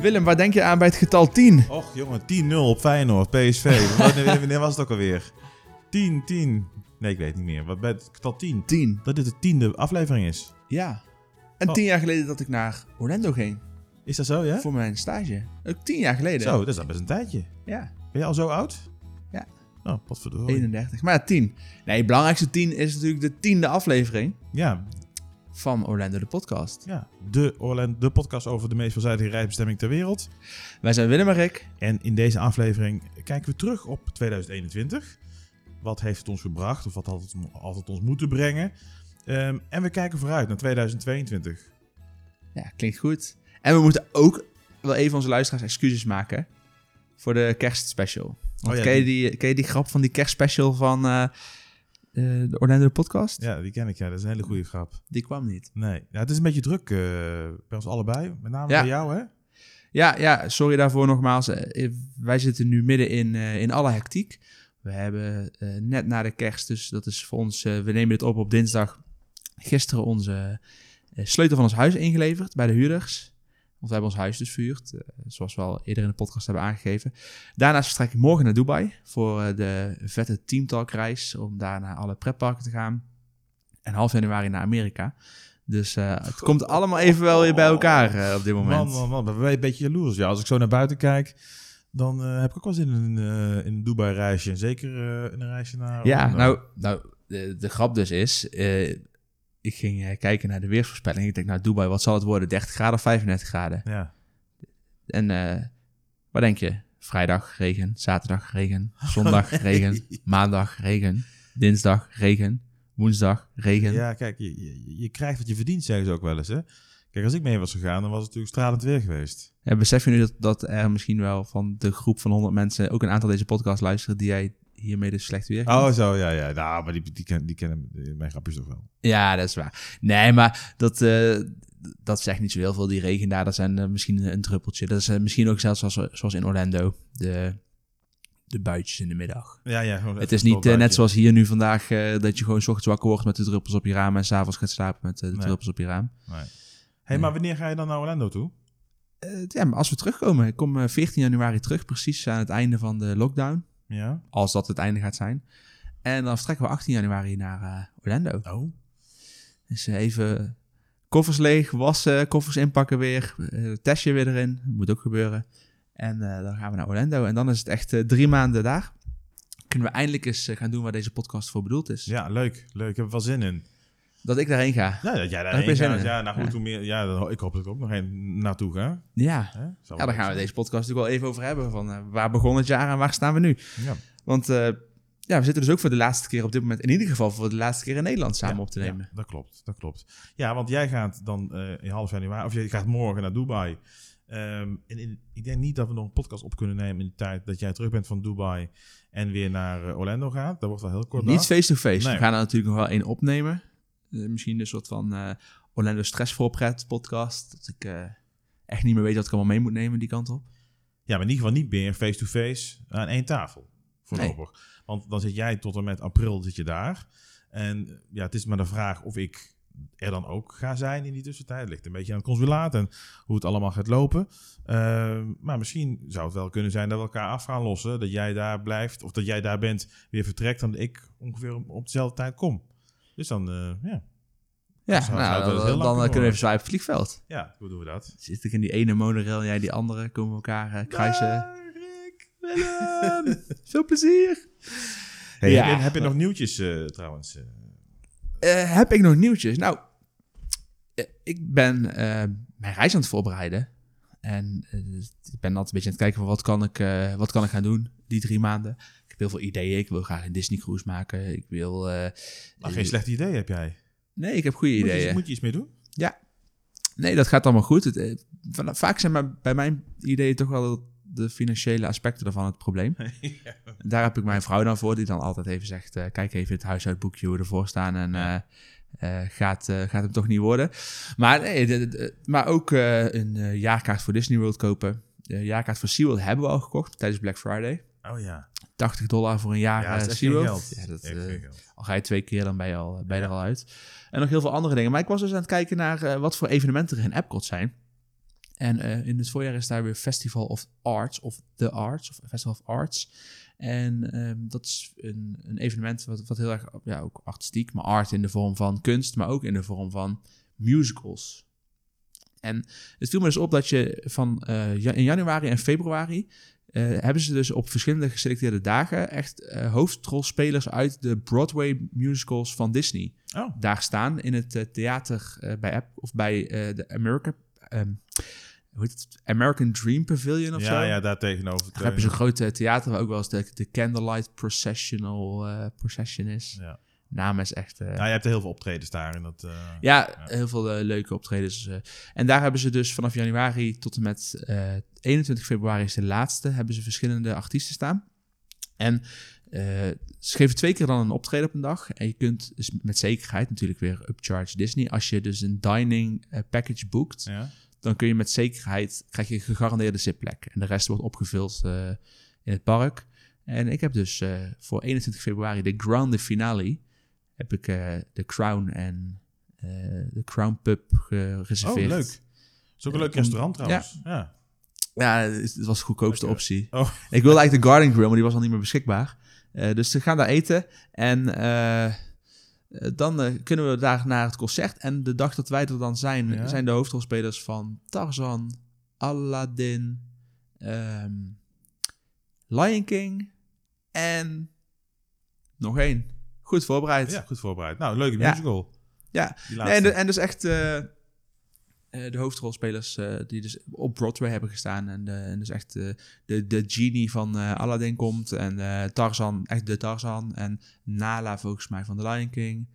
Willem, waar denk je aan bij het getal 10? Och jongen, 10-0 op Feyenoord, PSV. wanneer, was het ook alweer? 10, 10. Nee, ik weet niet meer. Wat bij het getal 10? 10. Dat dit de tiende aflevering is. Ja. En Oh. tien jaar geleden dat ik naar Orlando ging. Is dat zo, ja? Voor mijn stage. Ook tien jaar geleden. Zo, dat is al best een tijdje. Ja, Ben je al zo oud? Ja. Oh, potverdorie. 31. Maar ja, 10. Nee, het belangrijkste 10 is natuurlijk de tiende aflevering Ja, van Orlando de podcast. ja. De, Orlando, de podcast over de meest veelzijdige reisbestemming ter wereld. Wij zijn Willem en Rick. En in deze aflevering kijken we terug op 2021. Wat heeft het ons gebracht? Of wat had het, ons moeten brengen? Ehm, en we kijken vooruit naar 2022. Ja, klinkt goed. En we moeten ook wel even onze luisteraars excuses maken voor de kerstspecial. Want Oh ja, ken, je die, ken je die grap van die kerstspecial van eh, de Orlando de podcast? Ja, die ken ik. Ja, dat is een hele goede grap. Die kwam niet. Nee, ja, het is een beetje druk eh, bij ons allebei. Met name Ja. bij jou, hè? Ja, ja, sorry daarvoor nogmaals. Eh, wij zitten nu midden in, eh, in alle hectiek. We hebben eh, net na de kerst, dus dat is voor ons, eh, we nemen dit op op dinsdag, gisteren onze eh, sleutel van ons huis ingeleverd bij de huurders. Want we hebben ons huis dus verhuurd, eh, zoals we al eerder in de podcast hebben aangegeven. Daarnaast vertrek ik morgen naar Dubai voor eh, de vette Teamtalk reis, om daar naar alle pretparken te gaan. En half januari naar Amerika. Dus eh, het komt allemaal even wel weer bij elkaar op dit moment. Man, man, man. Ben je een beetje jaloers? Ja, als ik zo naar buiten kijk, dan heb ik ook wel zin in een, in een Dubai-reisje. En zeker in een reisje naar... Ja, nou, nou de, de grap dus is, ik ging eh, kijken naar de weersvoorspelling. Ik denk, nou Dubai, wat zal het worden? 30 graden of 35 graden? Ja. En eh, wat denk je? Vrijdag regen, zaterdag regen, zondag regen, maandag regen, dinsdag regen, woensdag regen. ja, kijk, je, je, je krijgt wat je verdient, zeggen ze ook wel eens, hè? Kijk, als ik mee was gegaan, dan was het natuurlijk stralend weer geweest. En besef je nu dat, dat er misschien wel van de groep van 100 mensen ook een aantal deze podcast luisteren die jij hiermee dus slecht weer Oh, zo, ja, ja. Nou, maar die, die, ken- die kennen mijn grapjes toch wel. Ja, dat is waar. Nee, maar dat, eh, dat zegt niet zo heel veel. Die regen daar, dat zijn eh, misschien een druppeltje. Dat is eh, misschien ook zelfs zoals, zoals in Orlando. De, de buitjes in de middag. Ja, ja. Het is niet net zoals hier nu vandaag, dat je gewoon 's ochtends wakker wordt met de druppels op je raam en s'avonds gaat slapen met de Nee. druppels op je raam. Nee. hey, maar wanneer ga je dan naar Orlando toe? Ja, maar als we terugkomen, ik kom eh, 14 januari terug, precies aan het einde van de lockdown. Ja. Als dat het einde gaat zijn. En dan vertrekken we 18 januari naar eh, Orlando. Oh. Dus eh, even koffers leeg, wassen, koffers inpakken weer, eh testje weer erin. Moet ook gebeuren. En dan gaan we naar Orlando. En dan is het echt drie maanden daar. Kunnen we eindelijk eens gaan doen waar deze podcast voor bedoeld is. Ja, leuk. Leuk. Ik heb er wel zin in. Dat ik daarheen ga. Ja, dat jij daarheen gaat. Ja, nou goed, Ja. hoe meer... Ja, dan, ik hoop dat ik ook nog een naartoe ga. Ja. Hè? Ja, wel daar gaan we deze podcast natuurlijk wel even over hebben. Van eh, waar begon het jaar en waar staan we nu? Ja. Want eh, ja, we zitten dus ook voor de laatste keer op dit moment, in ieder geval voor de laatste keer in Nederland samen Ja, op te nemen. Dat klopt, dat klopt. Ja, want jij gaat dan eh, in half januari, of je gaat morgen naar Dubai. Ehm, en in- ik denk niet dat we nog een podcast op kunnen nemen in de tijd dat jij terug bent van Dubai en weer naar eh, Orlando gaat. Dat wordt wel heel kort. Niet dag. face-to-face. Nee. We gaan er natuurlijk nog wel één opnemen. Eh, misschien een soort van eh, Orlando Stress Voorpret podcast. Dat ik eh, echt niet meer weet wat ik allemaal mee moet nemen die kant op. Ja, maar in ieder geval niet meer face-to-face aan één tafel. Voorlopig. Want dan zit jij tot en met april zit je daar. En ja, het is maar de vraag of ik er dan ook ga zijn in die tussentijd. Het ligt een beetje aan het consulaat en hoe het allemaal gaat lopen. Ehm, maar misschien zou het wel kunnen zijn dat we elkaar af gaan lossen. Dat jij daar blijft, of dat jij daar bent, weer vertrekt. En dat ik ongeveer op dezelfde tijd kom. Dus dan, eh, ja. Ja, nou, wel dan, dan kunnen we even zwaai op het vliegveld. ja, hoe doen we dat? Zit ik in die ene monorail en jij die andere, komen we elkaar eh, kruisen. Dag, Rick. Willem, veel plezier. Hey, Ja. heb, je, heb je nog nieuwtjes eh, trouwens? heb ik nog nieuwtjes? Nou, ik ben eh, mijn reis aan het voorbereiden. En ik ben altijd een beetje aan het kijken van wat kan ik, wat kan ik gaan doen die drie maanden. Heel veel ideeën. Ik wil graag een Disney cruise maken. Ik wil... eh, Maar geen slecht idee heb jij. nee, ik heb goede Moet je, ideeën. moet je iets mee doen? Nee, dat gaat allemaal goed. Het, eh, van- vaak zijn maar bij mijn ideeën toch wel de financiële aspecten ervan het probleem. Daar heb ik mijn vrouw dan voor, die dan altijd even zegt... eh, kijk even het huishoudboekje hoe we ervoor staan en Ja. gaat, gaat hem toch niet worden. Maar, nee, de- maar ook een jaarkaart voor Disney World kopen. De jaarkaart voor SeaWorld hebben we al gekocht tijdens Black Friday. Oh ja. 80 dollar voor een jaar Ja, dat is eh, SeaWorld. geld. Ja, dat, eh, geld. al ga je twee keer, dan ben je, al, ben je er al uit. En nog heel veel andere dingen. Maar ik was dus aan het kijken naar eh, wat voor evenementen er in Epcot zijn. En eh, in het voorjaar is daar weer Festival of Arts, of The Arts, of Festival of Arts. En ehm, dat is een, een evenement wat, wat heel erg, ja, ook artistiek, maar art in de vorm van kunst, maar ook in de vorm van musicals. En het viel me dus op dat je van eh, ja- in januari en februari eh, hebben ze dus op verschillende geselecteerde dagen echt eh, hoofdrolspelers uit de Broadway musicals van Disney Oh, daar staan in het eh, theater bij App of bij de America, ehm, hoe heet het? American Dream Pavilion of zo. ja, ja, daar tegenover. Daar heb je zo'n groot eh, theater waar ook wel eens de, de Candlelight Processional Procession is. Ja. Naam is echt. eh, Ja, je hebt heel veel optredens daar. En dat, eh, ja, heel veel eh, leuke optredens. en daar hebben ze dus vanaf januari tot en met eh 21 februari is de laatste, hebben ze verschillende artiesten staan. En ze geven twee keer dan een optreden op een dag. En je kunt dus met zekerheid natuurlijk weer upcharge Disney. Als je dus een dining package boekt, ja. dan kun je met zekerheid, krijg je een gegarandeerde zitplek. En de rest wordt opgevuld in het park. En ik heb dus voor 21 februari de grande finale, heb ik eh, de Crown en eh, de Crown Pub gereserveerd. Oh, leuk. Het is ook een Ja, leuk restaurant trouwens. Ja. Ja, het het was de goedkoopste optie. Oh. Ik wilde eigenlijk de Garden Grill, maar die was al niet meer beschikbaar. Eh, dus we gaan daar eten. En eh, eh, dan eh, kunnen we daar naar het concert. En de dag dat wij er dan zijn, Ja. zijn de hoofdrolspelers van Tarzan, Aladdin, ehm, Lion King en nog één. Goed voorbereid. ja, goed voorbereid. Nou, leuke musical. Ja. Nee, en, de- en dus echt eh, eh, de hoofdrolspelers eh, die dus op Broadway hebben gestaan. En, de, en dus echt de, de genie van Aladdin komt. En Tarzan, echt de Tarzan. En Nala volgens mij van The Lion King.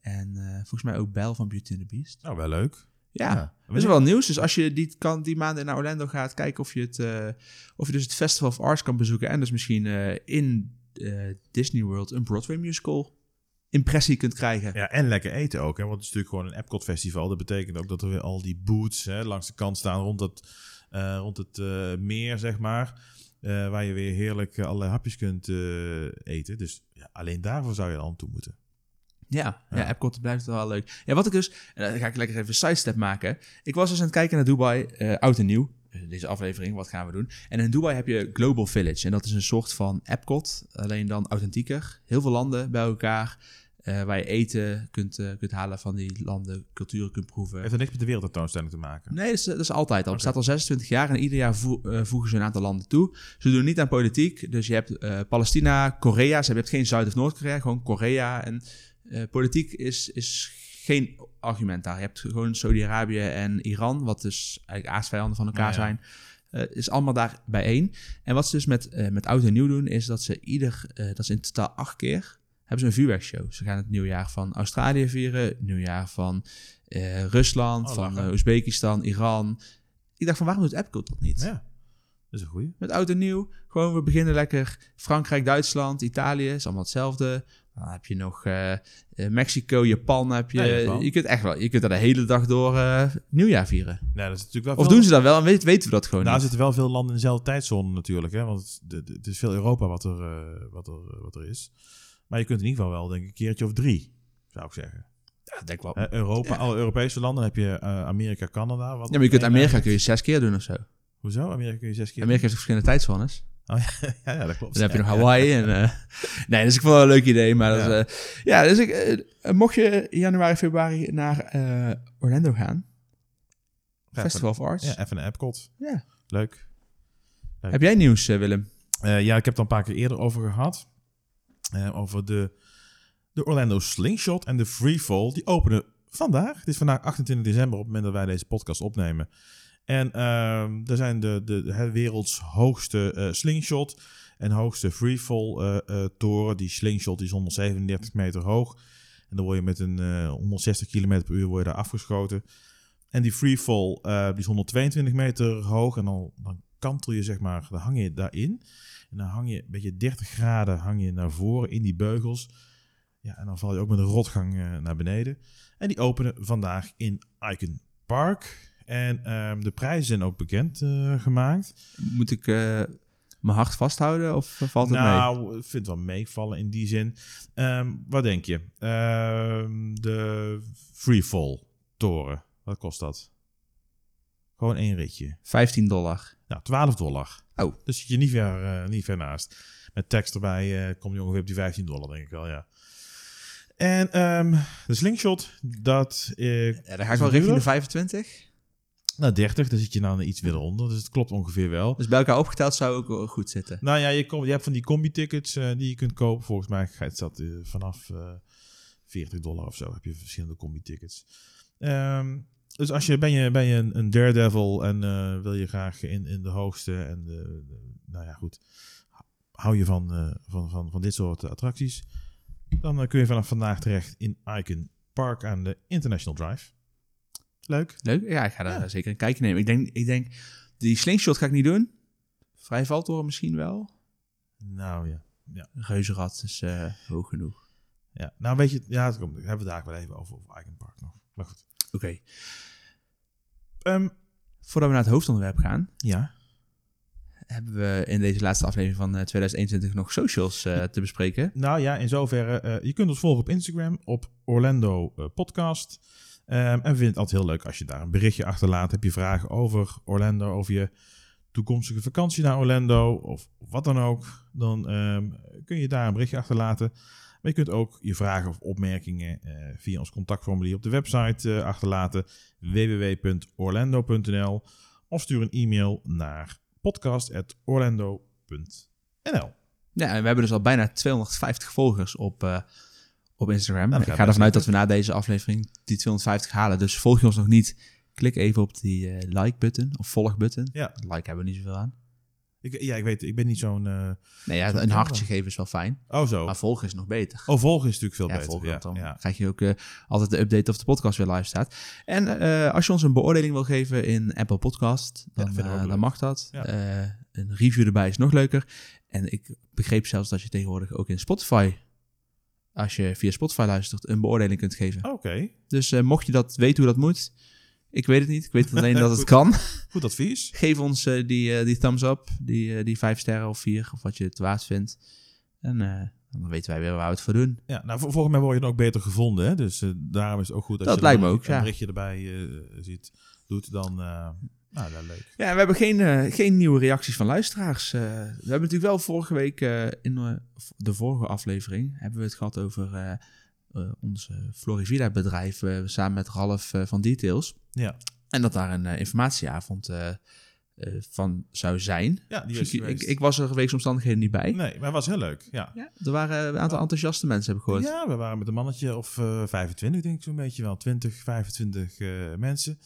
En volgens mij ook Belle van Beauty and the Beast. Nou, wel leuk. Ja, Ja. dat is wel nieuws. Dus als je die, kan, die maanden naar Orlando gaat, kijken of je, het, of je dus het Festival of Arts kan bezoeken. En dus misschien in Disney World een Broadway musical impressie kunt krijgen. Ja, en lekker eten ook. Hè? Want het is natuurlijk gewoon een Epcot festival. Dat betekent ook dat er weer al die booths hè, langs de kant staan rond het, eh, rond het eh, meer, zeg maar. Eh, waar je weer heerlijk allerlei hapjes kunt eten. Dus ja, alleen daarvoor zou je dan toe moeten. Ja, ja. Ja. Epcot blijft wel leuk. Ja, wat ik dus... En dan ga ik lekker even een sidestep maken. Ik was dus aan het kijken naar Dubai, oud en nieuw. Eh, Deze aflevering, wat gaan we doen? En in Dubai heb je Global Village. En dat is een soort van Epcot, alleen dan authentieker. Heel veel landen bij elkaar, eh, waar je eten kunt, eh, kunt halen van die landen, culturen kunt proeven. Heeft er niks met de wereldtentoonstelling te maken? Nee, dat is, dat is altijd al. Het bestaat al 26 jaar en ieder jaar voe- voegen ze een aantal landen toe. Ze doen niet aan politiek. Dus je hebt Palestina, Korea. Ze hebben geen Zuid- of Noord-Korea, gewoon Korea. En politiek is, is geen argument daar. Je hebt gewoon Saudi-Arabië en Iran, wat dus eigenlijk aardsvijanden van elkaar ja. zijn. eh, is allemaal daar bijeen. En wat ze dus met, eh, met oud en nieuw doen, is dat ze ieder, eh, dat is in totaal acht keer, hebben ze een vuurwerkshow. Ze gaan het nieuwjaar van Australië vieren, nieuwjaar van Rusland, Oh, van Oezbekistan, Iran. Ik dacht van, waarom doet Epcot dat niet? Ja, dat is een goeie. Met oud en nieuw, gewoon we beginnen lekker Frankrijk, Duitsland, Italië, is allemaal hetzelfde. Dan heb je nog eh, eh, Mexico, Japan heb je. Ja, Japan. Je kunt echt wel, je kunt daar de hele dag door eh, nieuwjaar vieren. Nee, dat is natuurlijk wel Of veel- doen ze dat wel en weet, weten we dat gewoon Nou, er zitten wel veel landen in dezelfde tijdzone natuurlijk. Hè? Want het, is veel Europa wat er, wat, er, wat er is. Maar je kunt in ieder geval wel, denk ik, een keertje of drie, zou ik zeggen. Ja, denk wel. Europa, alle Europese landen heb je Amerika, Canada. Wat Ja, maar je kunt Amerika kun je zes keer doen of zo. Hoezo? Amerika kun je zes keer. Amerika heeft verschillende tijdzones. ja, ja, dat klopt. Dan heb je nog Hawaii. En, eh, nee, dus ik vond het een leuk idee. Maar Ja. dat, eh, ja, dus ik, eh, mocht je januari, februari naar Orlando gaan, Festival of Arts. Ja, even een Epcot. Ja. Leuk. Heb jij nieuws, Willem? Ja, ik heb het al een paar keer eerder over gehad. Eh, over de, de Orlando Slingshot en de Freefall. Die openen vandaag. Het is vandaag 28 december op het moment dat wij deze podcast opnemen. En ehm er zijn de, de, werelds hoogste eh, slingshot en hoogste freefall eh, eh, toren. Die slingshot is 137 meter hoog. En dan word je met een eh, 160 km per uur daar afgeschoten. En die freefall die is 122 meter hoog. En dan, dan kantel je zeg maar, dan hang je daarin. En dan hang je een beetje 30 graden hang je naar voren in die beugels. Ja, en dan val je ook met een rotgang naar beneden. En die openen vandaag in Icon Park. En ehm, de prijzen zijn ook bekend eh, gemaakt. Moet ik eh, mijn hart vasthouden of valt het mee? nou, ik vind het wel meevallen in die zin. Ehm, wat denk je? Ehm, de Freefall toren. Wat kost dat? Gewoon één ritje. 15 dollar. Nou, 12 dollar. Oh. Dus zit je niet ver, eh, niet ver naast. Met tekst erbij kom je ongeveer op die 15 dollar, denk ik wel, ja. En de slingshot, dat... eh, Ja, dan ga ik wel richting de 25. Nou, 30, dan zit je nou iets weer onder. Dus het klopt ongeveer wel. Dus bij elkaar opgeteld zou ook wel goed zitten. Nou ja, je, komt, je hebt van die combi-tickets eh, die je kunt kopen. Volgens mij gaat dat eh, vanaf eh 40 dollar of zo. Heb je verschillende combi-tickets. Ehm, dus als je, ben je, ben je een, een daredevil en eh, wil je graag in, in de hoogste en de, de- nou ja, goed. Hou je van, eh, van, van, van dit soort attracties. Dan eh, kun je vanaf vandaag terecht in Icon Park aan de International Drive. Leuk. Leuk. Ja, ik ga daar Ja. zeker een kijkje nemen. Ik denk, ik denk, die slingshot ga ik niet doen. Vrij valtoren misschien wel. Nou ja. Reuzenrad is eh, hoog genoeg. ja. Nou weet je, ja, het komt, hebben we daar wel even over, over Icon Park nog. Maar goed. Oké. Ehm, Voordat we naar het hoofdonderwerp gaan, ja. hebben we in deze laatste aflevering van eh, 2021 nog socials eh, te bespreken. Nou ja, in zoverre. eh, je kunt ons volgen op Instagram op Orlando eh, Podcast. Ehm, en we vinden het altijd heel leuk als je daar een berichtje achterlaat. Heb je vragen over Orlando, over je toekomstige vakantie naar Orlando of wat dan ook, dan ehm, kun je daar een berichtje achterlaten. Maar je kunt ook je vragen of opmerkingen eh, via ons contactformulier op de website eh, achterlaten www.orlando.nl of stuur een e-mail naar podcast.orlando.nl. Ja, en we hebben dus al bijna 250 volgers op, eh, op Instagram. Nou, ik ga ervan uit dat we na deze aflevering die 250 halen. Dus volg je ons nog niet, klik even op die eh, like-button of volg-button. Ja. Like hebben we niet zoveel aan. Ik, ja, ik weet, ik ben niet zo'n... eh, Nee, ja, een hartje geven is wel fijn. Oh zo. Maar volgen is nog beter. Oh, volgen is natuurlijk veel ja, beter. volgen, Ja, dan ja. krijg je ook eh, altijd de update of de podcast weer live staat. En als je ons een beoordeling wil geven in Apple Podcast, dan, dan mag dat. Een review erbij is nog leuker. En ik begreep zelfs dat je tegenwoordig ook in Spotify, als je via Spotify luistert, een beoordeling kunt geven. Oké, Dus eh, mocht je dat weten hoe dat moet, ik weet het niet. Ik weet alleen dat het Goed. kan. goed advies. Geef ons eh, die, eh, die thumbs up, die, die vijf sterren of vier, of wat je het waard vindt. En dan weten wij weer waar we het voor doen. Ja, nou, vol- volgens mij word je dan ook beter gevonden. Hè? Dus daarom is het ook goed als Dat je lijkt me een- ook, een ja. berichtje erbij ziet, doet, dan... nou, dat leuk. Ja, we hebben geen, eh, geen nieuwe reacties van luisteraars. Eh, we hebben natuurlijk wel vorige week eh, in de vorige aflevering hebben we het gehad over ons Florivida bedrijf samen met Ralf van Details. Ja, En dat daar een informatieavond van zou zijn. ja die Dus ik, ik, was er geweest omstandigheden niet bij. Nee, maar het was heel leuk. Ja. Ja, er waren een aantal enthousiaste mensen, heb ik gehoord. ja, we waren met een mannetje of eh 25, denk ik zo'n beetje wel. 20, 25 eh, mensen.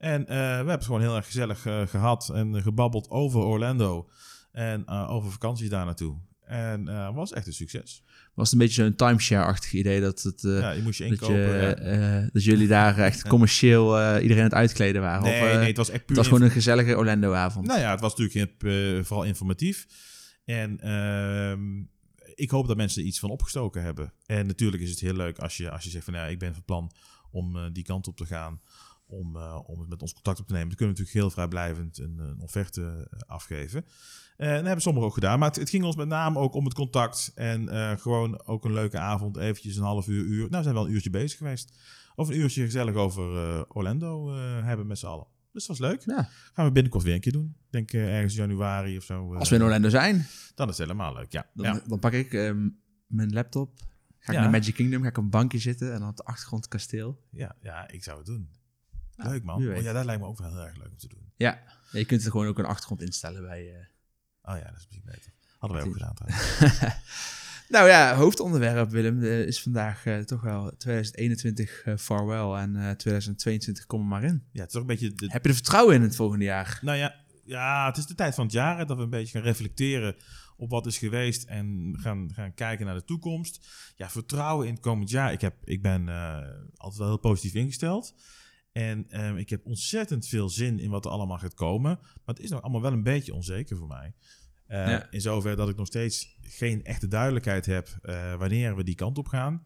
En eh, we hebben het gewoon heel erg gezellig eh, gehad en gebabbeld over Orlando. En eh, over vakanties daar naartoe. En was echt een succes. Was het een beetje zo'n timeshare-achtig idee dat het... ja, je moest je dat, inkopen. je, ja. dat jullie daar echt commercieel iedereen aan het uitkleden waren. nee, of, nee, het was echt puur het was gewoon een gezellige Orlando-avond. Nou ja, het was natuurlijk vooral informatief. En ehm, ik hoop dat mensen er iets van opgestoken hebben. En natuurlijk is het heel leuk als je, als je zegt van ja, ik ben van plan om die kant op te gaan. Om, eh, om het met ons contact op te nemen. Dan kunnen we natuurlijk heel vrijblijvend een, een offerte eh, afgeven. En dat hebben sommigen ook gedaan. Maar het, het ging ons met name ook om het contact. En eh, gewoon ook een leuke avond. Eventjes een half uur, uur. Nou, we zijn wel een uurtje bezig geweest. Of een uurtje gezellig over eh, Orlando eh, hebben met z'n allen. Dus dat was leuk. Ja, Gaan we binnenkort weer een keer doen. Ik denk eh, ergens januari of zo. eh, als we in Orlando zijn, Dan is het helemaal leuk, ja. dan, ja. dan pak ik ehm, mijn laptop, ga ik Ja. naar Magic Kingdom, ga ik op een bankje zitten en dan op de achtergrond kasteel. Ja, ja, ik zou het doen. Leuk man. Oh, ja, dat lijkt me ook wel heel erg leuk om te doen. Ja, Ja, je kunt er gewoon ook een achtergrond instellen bij... eh, Oh ja, dat is misschien beter. Hadden wij ook gedaan. Nou ja, hoofdonderwerp Willem eh, is vandaag eh, toch wel 2021 eh, farewell en eh, 2022 kom er maar in. Ja, het is toch een beetje... De, Heb je er vertrouwen in het volgende jaar? nou ja, ja, het is de tijd van het jaar hè, dat we een beetje gaan reflecteren op wat is geweest en gaan, gaan kijken naar de toekomst. Ja, vertrouwen in het komend jaar. Ik, heb, ik ben altijd wel heel positief ingesteld. En ehm, ik heb ontzettend veel zin in wat er allemaal gaat komen. Maar het is nog allemaal wel een beetje onzeker voor mij. Eh, Ja. In zover dat ik nog steeds geen echte duidelijkheid heb eh, wanneer we die kant op gaan.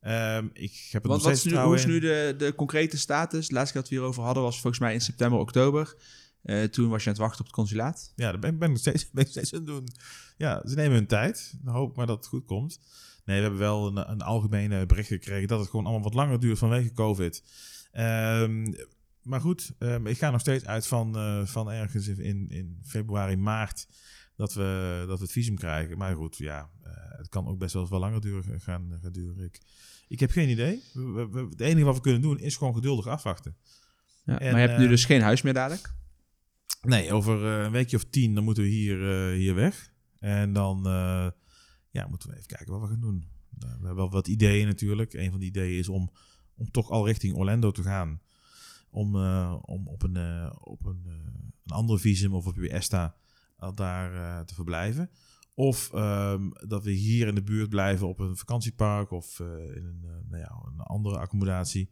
Ehm, ik heb Want nog wat steeds is nu, hoe is nu de, de concrete status? Keer dat we hierover hadden was volgens mij in september, oktober. Eh, toen was je aan het wachten op het consulaat. Ja, dat ben, ben, ik nog steeds, ben ik nog steeds aan het doen. Ja, ze nemen hun tijd. Dan hoop maar dat het goed komt. Nee, we hebben wel een, een algemene bericht gekregen dat het gewoon allemaal wat langer duurt vanwege COVID. Ehm, maar goed, ehm, ik ga nog steeds uit van, eh, van ergens in, in februari, maart dat we, dat we het visum krijgen. Maar goed, ja, eh, het kan ook best wel wat langer duren, gaan, gaan duren. Ik, ik heb geen idee. We- we- we- het enige wat we kunnen doen is gewoon geduldig afwachten. Ja, En, maar je hebt nu eh, dus geen huis meer dadelijk? Nee, over een weekje of tien dan moeten we hier, hier weg. En dan ja, moeten we even kijken wat we gaan doen. We hebben wel wat ideeën natuurlijk. Een van die ideeën is om, om toch al richting Orlando te gaan. Om, eh, om op, een, eh, op een, eh, een andere visum of op je ESTA daar te verblijven. Of ehm, dat we hier in de buurt blijven op een vakantiepark of in een, nou ja, een andere accommodatie.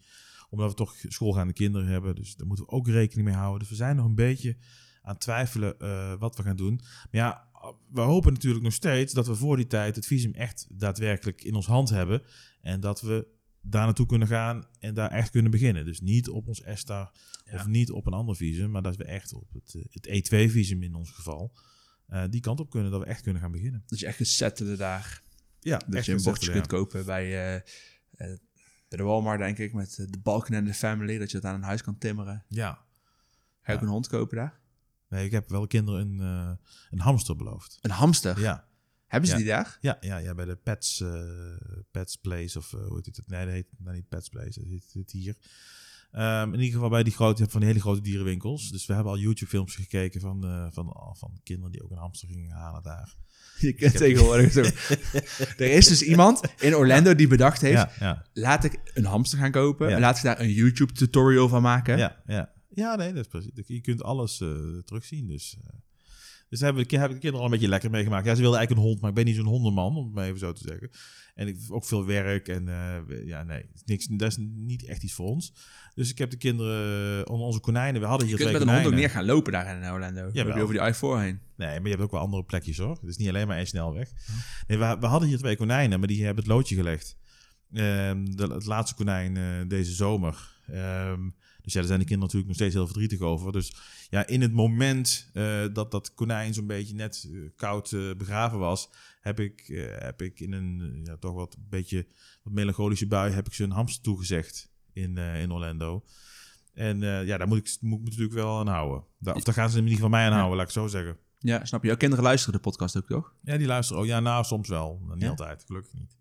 Omdat we toch schoolgaande kinderen hebben. Dus daar moeten we ook rekening mee houden. Dus we zijn nog een beetje aan het twijfelen wat we gaan doen. Maar ja, we hopen natuurlijk nog steeds dat we voor die tijd het visum echt daadwerkelijk in ons hand hebben. En dat we daar naartoe kunnen gaan en daar echt kunnen beginnen. Dus niet op ons ESTA Ja. of niet op een ander visum, maar dat we echt op het, eh, het E2-visum in ons geval, eh, die kant op kunnen, dat we echt kunnen gaan beginnen. Dat je echt gesettelde daar. Ja, Dat echt je een bordje kunt kopen bij, eh, bij de Walmart, denk ik, met de Balken en de Family. Dat je het aan een huis kan timmeren. Ja. Ga je ook een hond kopen daar? Nee, ik heb wel kinderen een, een hamster beloofd. Een hamster? Ja. Hebben ze Ja. die daar? Ja, ja, ja, bij de Pets, eh, Pets Place of eh, hoe heet het? Nee, dat heet nou, niet Pets Place, dat heet het hier. Ehm, in ieder geval bij die grote, van die hele grote dierenwinkels. Dus we hebben al YouTube-films gekeken van, eh, van, van kinderen die ook een hamster gingen halen daar. Je kunt tegenwoordig zo. er is dus iemand in Orlando die bedacht heeft: Ja, ja, laat ik een hamster gaan kopen. En laat ik daar een YouTube tutorial van maken. ja, ja. Ja, nee, dat is precies. Je kunt alles terugzien. Dus, dus daar hebben, de, kinderen al een beetje lekker meegemaakt. Ja, ze wilden eigenlijk een hond, maar ik ben niet zo'n hondenman, om het maar even zo te zeggen. En ik ook veel werk en eh, ja, nee, niks, dat is niet echt iets voor ons. Dus ik heb de kinderen, onder onze konijnen, we hadden hier Je kunt met een hond ook konijnen. echt gaan lopen daar in Orlando. Ja, Jawel. over die I-4 heen. Nee, maar je hebt ook wel andere plekjes hoor. Het is niet alleen maar één snelweg. Nee, we, we hadden hier twee konijnen, maar die hebben het loodje gelegd. Ehm, de, het laatste konijn eh, deze zomer. Ehm, dus ja, daar zijn de kinderen natuurlijk nog steeds heel verdrietig over. Dus ja, in het moment eh, dat dat konijn zo'n beetje net eh, koud eh, begraven was, heb ik, heb ik in een ja, toch wat beetje wat melancholische bui heb ik ze een hamster toegezegd in, in Orlando. En ja, daar moet ik, moet ik natuurlijk wel aan houden. Daar, of daar gaan ze in ieder geval mij aan Ja. houden, laat ik het zo zeggen. Ja, snap je? Jouw kinderen luisteren de podcast ook, toch? Ja, die luisteren ook. Ja, nou, soms wel. Niet Ja? altijd, gelukkig niet.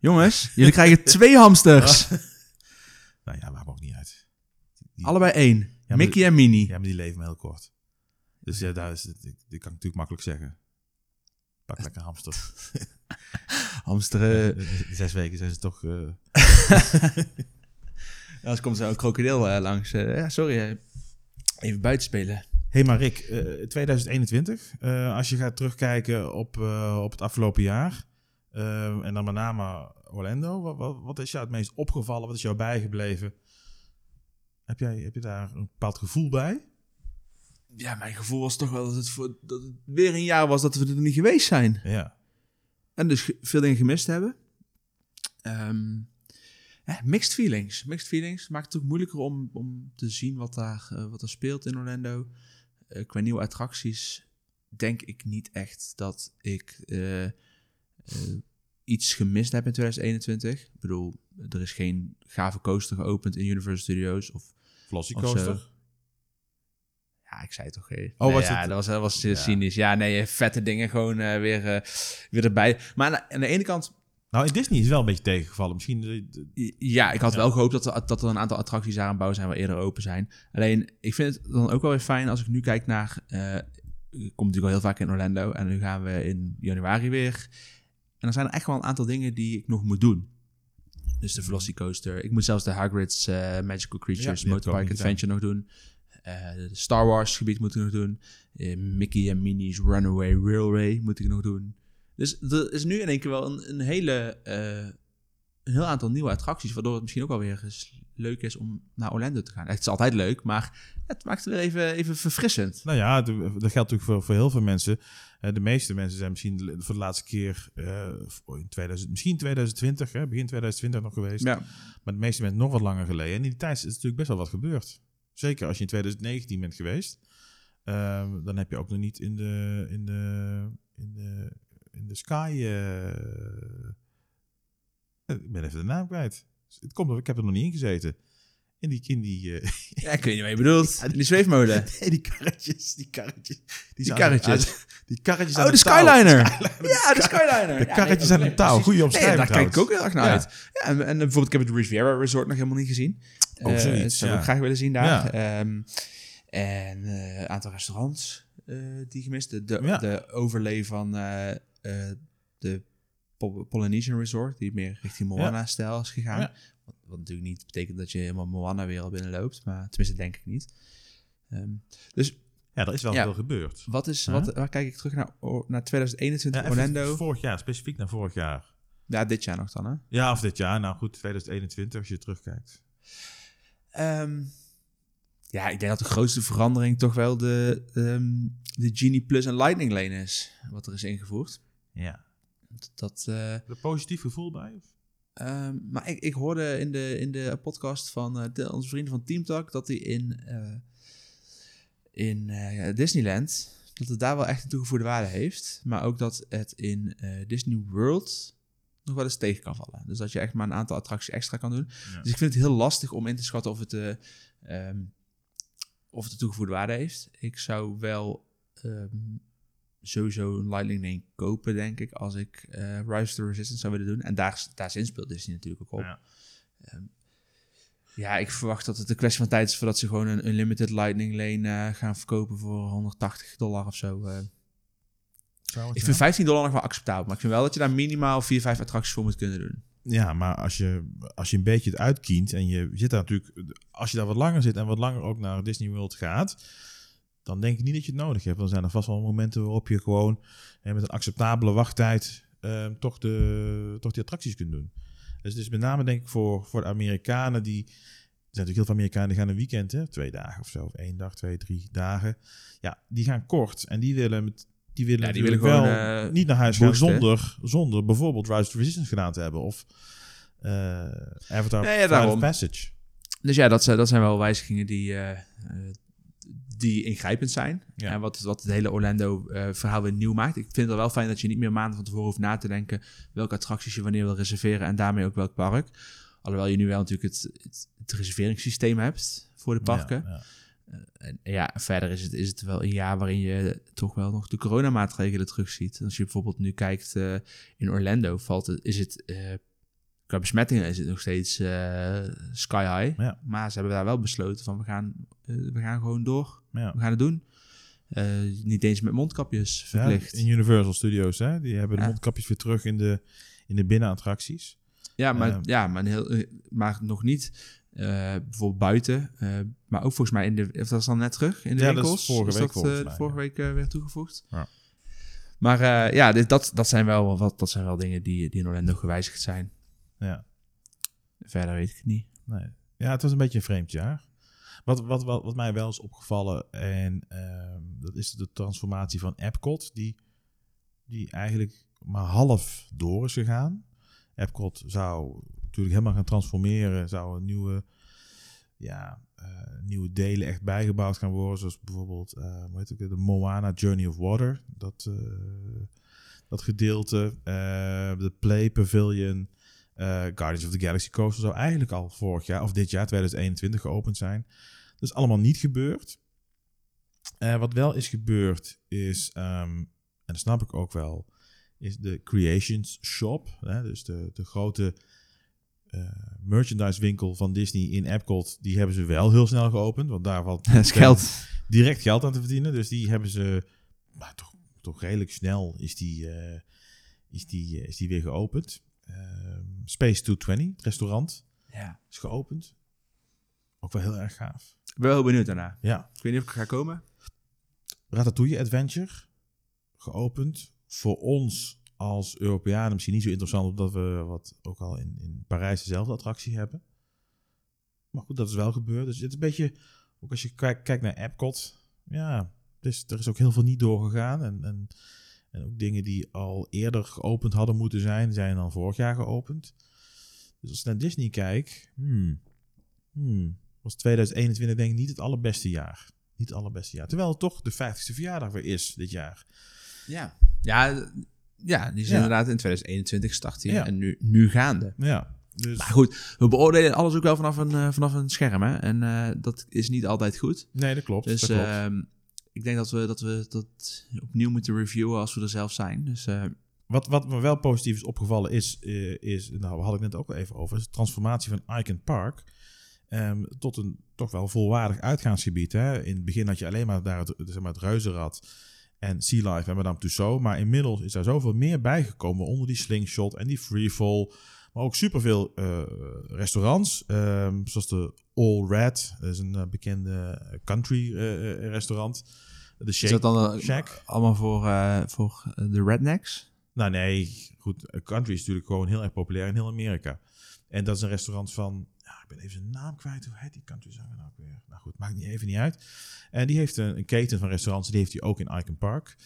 Jongens, jullie krijgen twee hamsters. Nou ja, maakt me ook niet uit. Allebei één. Mickey en Minnie. Ja, maar die leven maar heel kort. Dus ja, daar is het, ik, dit kan ik natuurlijk makkelijk zeggen. Pak lekker hamster. Hamsteren. Eh, Zes weken zijn ze toch... eh, Anders komt zo'n krokodil eh, langs. Ja, sorry. even buiten spelen. hey, maar Rick, eh, 2021. eh, als je gaat terugkijken op, op het afgelopen jaar... en dan met name Orlando. Wat, wat, wat is jou het meest opgevallen? Wat is jou bijgebleven? Heb, jij, heb je daar een bepaald gevoel bij? Ja, mijn gevoel was toch wel dat het, voor, dat het weer een jaar was dat we er niet geweest zijn. Ja. En dus veel dingen gemist hebben. Ehm, mixed feelings. Mixed feelings maakt het ook moeilijker om, om te zien wat daar, eh, wat er speelt in Orlando. Eh, qua nieuwe attracties denk ik niet echt dat ik eh, iets gemist heb in 2021. Ik bedoel, er is geen gave coaster geopend in Universal Studios. Of, Of zo. coaster. ja, ik zei het toch. eh. Oh, Nee, was ja, het- dat was, dat was eh, Ja. cynisch. Ja, nee, vette dingen gewoon eh, weer, eh, weer erbij. Maar aan de, aan de ene kant Nou, in Disney is wel een beetje tegengevallen. Misschien... Ja, ik had Ja. wel gehoopt dat er, dat er een aantal attracties daar aan bouw zijn waar eerder open zijn. Alleen, ik vind het dan ook wel weer fijn als ik nu kijk naar... eh, ik kom natuurlijk al heel vaak in Orlando en nu gaan we in januari weer. En er zijn er echt wel een aantal dingen die ik nog moet doen. Dus de Velocicoaster. Ik moet zelfs de Hagrid's eh, Magical Creatures Motorbike Adventure nog doen. De Star Wars gebied moet ik nog doen. Eh, Mickey en Minnie's Runaway Railway moet ik nog doen. Dus er is nu in één keer wel een, een hele... een heel aantal nieuwe attracties, waardoor het misschien ook wel weer eens leuk is om naar Orlando te gaan. Het is altijd leuk, maar het maakt het weer even, even verfrissend. Nou ja, dat geldt natuurlijk voor, voor heel veel mensen. Eh, de meeste mensen zijn misschien voor de laatste keer eh, in 2000, misschien 2020, hè, begin 2020 nog geweest. Ja, Maar de meeste mensen nog wat langer geleden. En in die tijd is natuurlijk best wel wat gebeurd. Zeker als je in 2019 bent geweest. Ehm, dan heb je ook nog niet in de, in de, in de, in de Sky... eh, ik ben even de naam kwijt. Het komt, ik heb er nog niet in gezeten. In die, in die, eh, Ja, ik weet niet wat je bedoelt. Die zweefmolen. nee, die karretjes, die karretjes. Die, karretjes. aan- die karretjes Oh, aan de. Skyliner. Ja, de Skyliner. De Ja, karretjes nee, aan een touw. Nee, omschrijving daar kijk ik ook heel erg naar Ja. uit. Ja, en, en bijvoorbeeld, ik heb het Riviera Resort nog helemaal niet gezien. Oh, Eh, zoiets, dat zou ik ja. graag willen zien daar. Ja. Ehm, en eh, een aantal restaurants eh, die gemist. De, de, Ja. de overlay van eh, eh, de Polynesian Resort, die meer richting Moana-stijl is gegaan. Ja. Wat, wat natuurlijk niet betekent dat je helemaal Moana-wereld binnenloopt, maar tenminste denk ik niet. Ehm, dus Ja, er is wel Ja. veel gebeurd. wat is, Huh? wat, waar kijk ik terug naar, naar 2021 Ja, Orlando? Vorig jaar, specifiek naar vorig jaar. Ja, dit jaar nog dan, hè? Ja, of dit jaar. Nou goed, 2021 als je terugkijkt. Ehm, ja, ik denk dat de grootste verandering toch wel de, ehm, de Genie Plus en Lightning Lane is. Wat er is ingevoerd. Ja. Dat, eh, je er positief gevoel bij? Of? ehm, maar ik, ik hoorde in de, in de podcast van eh, de, onze vrienden van Team Talk dat hij in, eh, in eh, Disneyland, dat het daar wel echt een toegevoegde waarde heeft. Maar ook dat het in eh, Disney World nog wel eens tegen kan vallen. Dus dat je echt maar een aantal attracties extra kan doen. Ja. Dus ik vind het heel lastig om in te schatten of het, eh, ehm, of het een toegevoegde waarde heeft. Ik zou wel ehm, sowieso een Lightning Lane kopen, denk ik, als ik eh Rise to Resistance zou willen doen. En daar, daar speelt Disney natuurlijk ook op. Ja. Ehm, ja, ik verwacht dat het een kwestie van tijd is voordat ze gewoon een Unlimited Lightning Lane eh, gaan verkopen voor 180 dollar of zo. eh. Ik vind 15 dollar nog wel acceptabel, maar ik vind wel dat je daar minimaal 4, 5 attracties voor moet kunnen doen. Ja, maar als je, als je een beetje het uitkient en je zit daar natuurlijk, als je daar wat langer zit en wat langer ook naar Disney World gaat, dan denk ik niet dat je het nodig hebt. Dan zijn er vast wel momenten waarop je gewoon met een acceptabele wachttijd eh, toch, de, toch die attracties kunt doen. Dus is met name denk ik voor, voor de Amerikanen die, er zijn natuurlijk heel veel Amerikanen die gaan een weekend, hè, twee dagen of zo, of één dag, twee, drie dagen. Ja, die gaan kort en die willen met die willen, Ja, die willen wel gewoon, eh, niet naar huis gaan zonder, zonder bijvoorbeeld Rise to Resistance gedaan te hebben. Of eh Avatar Nee, ja, of. Passage. Dus ja, dat zijn, dat zijn wel wijzigingen die, eh, die ingrijpend zijn. Ja. En wat, wat het hele Orlando-verhaal weer nieuw maakt. Ik vind het wel fijn dat je niet meer maanden van tevoren hoeft na te denken... welke attracties je wanneer wil reserveren en daarmee ook welk park. Alhoewel je nu wel natuurlijk het, het, het reserveringssysteem hebt voor de parken. Ja, ja. En ja, verder is het, is het wel een jaar waarin je toch wel nog de coronamaatregelen terugziet. Als je bijvoorbeeld nu kijkt eh, in Orlando, valt het, is het eh, qua besmettingen is het nog steeds eh, sky high. Ja. Maar ze hebben daar wel besloten van we gaan, eh, we gaan gewoon door. Ja. We gaan het doen. Eh, niet eens met mondkapjes Ja, verplicht. in Universal Studios, hè? die hebben de Ja. mondkapjes weer terug in de, in de binnenattracties. Ja, maar, Eh. ja, maar, heel, maar nog niet bijvoorbeeld buiten. maar ook volgens mij in de... Of dat was dan net terug in de Ja, dat is winkels? vorige week dat, eh, mij, vorige ja. week weer toegevoegd? Ja. Maar ja, dit, dat, dat, zijn wel, wat, dat zijn wel dingen die, die in Orlando gewijzigd zijn. Ja. Verder weet ik het niet. Nee. ja, het was een beetje een vreemd jaar. Wat, wat, wat, wat mij wel is opgevallen, en ehm, dat is de transformatie van Epcot, die, die eigenlijk maar half door is gegaan. Epcot zou natuurlijk helemaal gaan transformeren, zou een nieuwe, ja, eh, nieuwe delen echt bijgebouwd gaan worden, zoals bijvoorbeeld eh, hoe heet het, de Moana Journey of Water, dat, eh, dat gedeelte, de Play Pavilion, Guardians of the Galaxy Coaster zou eigenlijk al vorig jaar of dit jaar 2021 geopend zijn. Dat is allemaal niet gebeurd. Eh, wat wel is gebeurd is, ehm, en dat snap ik ook wel, is de Creations Shop. Hè, dus de, de grote eh, merchandise winkel van Disney in Epcot. Die hebben ze wel heel snel geopend. Want daar valt geld. direct geld aan te verdienen. Dus die hebben ze nou, toch, toch redelijk snel is die, eh, is die, eh, is die weer geopend. Ehm, Space 220, het restaurant, Ja. is geopend. Ook wel heel erg gaaf. Ik ben wel heel benieuwd daarna. Ja. Ik weet niet of ik ga komen. Ratatouille Adventure, geopend. Voor ons als Europeanen misschien niet zo interessant, omdat we wat ook al in, in Parijs dezelfde attractie hebben. Maar goed, dat is wel gebeurd. Dus het is een beetje, ook als je kijkt, kijkt naar Epcot, ja, dus er is ook heel veel niet doorgegaan. En, en, en ook dingen die al eerder geopend hadden moeten zijn, zijn dan vorig jaar geopend. Dus als ik naar Disney kijk, hmm, hmm, was 2021 denk ik niet het allerbeste jaar. Niet het allerbeste jaar. Terwijl het toch de 50ste verjaardag weer is dit jaar. Ja. Ja, ja die is Ja. inderdaad in 2021 gestart hier. Ja. En nu, nu gaande. Ja, Dus, Maar goed, we beoordelen alles ook wel vanaf een, eh, vanaf een scherm. Hè? En eh, dat is niet altijd goed. nee, dat klopt. Dus dat klopt. ehm, ik denk dat we, dat we dat opnieuw moeten reviewen als we er zelf zijn. Dus eh, Wat, wat me wel positief is opgevallen is, eh, is nou, we hadden het net ook al even over, de transformatie van Icon Park ehm, tot een toch wel volwaardig uitgaansgebied. Hè? In het begin had je alleen maar daar het, zeg maar, het reuzenrad en Sea Life en Madame Tussauds, maar inmiddels is daar zoveel meer bijgekomen onder die slingshot en die freefall. Maar ook superveel eh restaurants, ehm, zoals de All Red, dat is een bekende country restaurant. De is dat dan eh, Shack. allemaal voor, eh, voor eh, de rednecks? Nou nee, goed. Country is natuurlijk gewoon heel erg populair in heel Amerika. En dat is een restaurant van, ja, ik ben even zijn naam kwijt. Hoe heet die country zanger nou ook weer? Nou goed, maakt niet even niet uit. En die heeft een, een keten van restaurants, die heeft hij ook in Icon Park.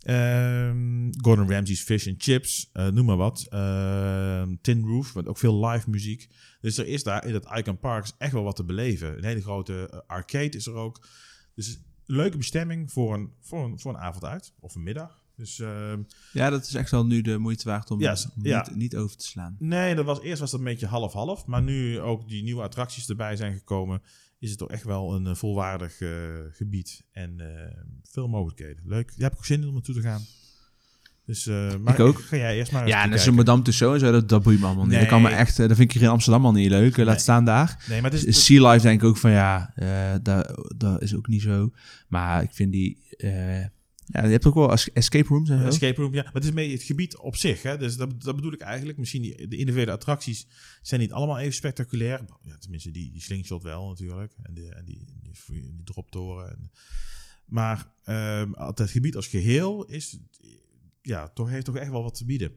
Ehm, Gordon Ramsay's Fish and Chips, eh, noem maar wat. Ehm, Tin Roof, met ook veel live muziek. Dus er is daar in het Icon Park echt wel wat te beleven. Een hele grote arcade is er ook. Dus leuke bestemming voor een, voor een, voor een avond uit. Of een middag. Dus ehm, Ja, dat is echt wel nu de moeite waard om, Ja, om ja. niet, niet over te slaan. Nee, dat was, eerst was dat een beetje half-half. Maar nu ook die nieuwe attracties erbij zijn gekomen, is het toch echt wel een eh, volwaardig eh, gebied. En eh, veel mogelijkheden. Leuk. Daar heb ik ook zin in om naartoe te gaan. Dus, eh, maar Ik ook. Ga jij eerst maar Ja, en een Madame Tussauds en zo, dat, dat boeit me allemaal niet. Nee. Dat kan me echt, eh, dat vind ik hier in Amsterdam al niet leuk. eh, Laat Nee. staan daar. Nee, maar het is... Sea Life denk ik ook van ja, eh dat, dat is ook niet zo. Maar ik vind die, ja, je hebt ook wel es- escape rooms en zo. Escape room, ja. Maar het is meer het gebied op zich. Hè? Dus dat, dat bedoel ik eigenlijk. Misschien die, de individuele attracties zijn niet allemaal even spectaculair. Ja, tenminste, die, die slingshot wel natuurlijk. En, de, en die, die, droptoren. En, maar ehm, het gebied als geheel is, ja, toch, heeft toch echt wel wat te bieden.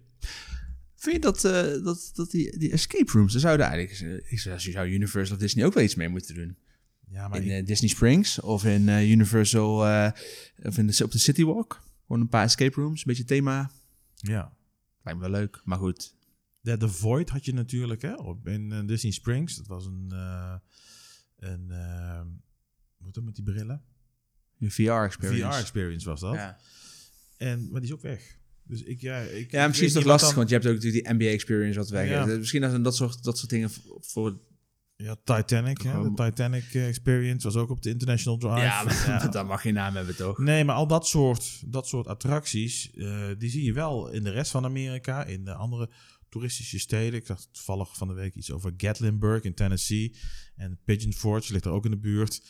Vind je dat, eh, dat, dat die, die escape rooms, daar zouden eigenlijk, eh, ik zou, zou Universal of Disney ook wel iets mee moeten doen. Ja, maar in ik- eh, Disney Springs of in Universal of in de, op de City Walk. Gewoon een paar escape rooms, een beetje thema. ja. Lijkt me wel leuk, maar goed. De, The Void had je natuurlijk hè, op, in Disney Springs. Dat was een, een eh, hoe dat met die brillen? Een VR-experience. VR-experience was dat. Ja. En, maar die is ook weg. Dus ik, ja, ik, Ja, misschien is wat lastig, dan- want je hebt ook natuurlijk die NBA-experience wat Ja. is. Misschien dat dat soort, dat soort dingen voor... Ja, Titanic. Hè? De Titanic eh, Experience was ook op de International Drive. ja, maar Ja. dat mag geen naam hebben, toch? Nee, maar al dat soort, dat soort attracties, eh, die zie je wel in de rest van Amerika, in de andere toeristische steden. Ik zag toevallig van de week iets over Gatlinburg in Tennessee. En Pigeon Forge ligt er ook in de buurt.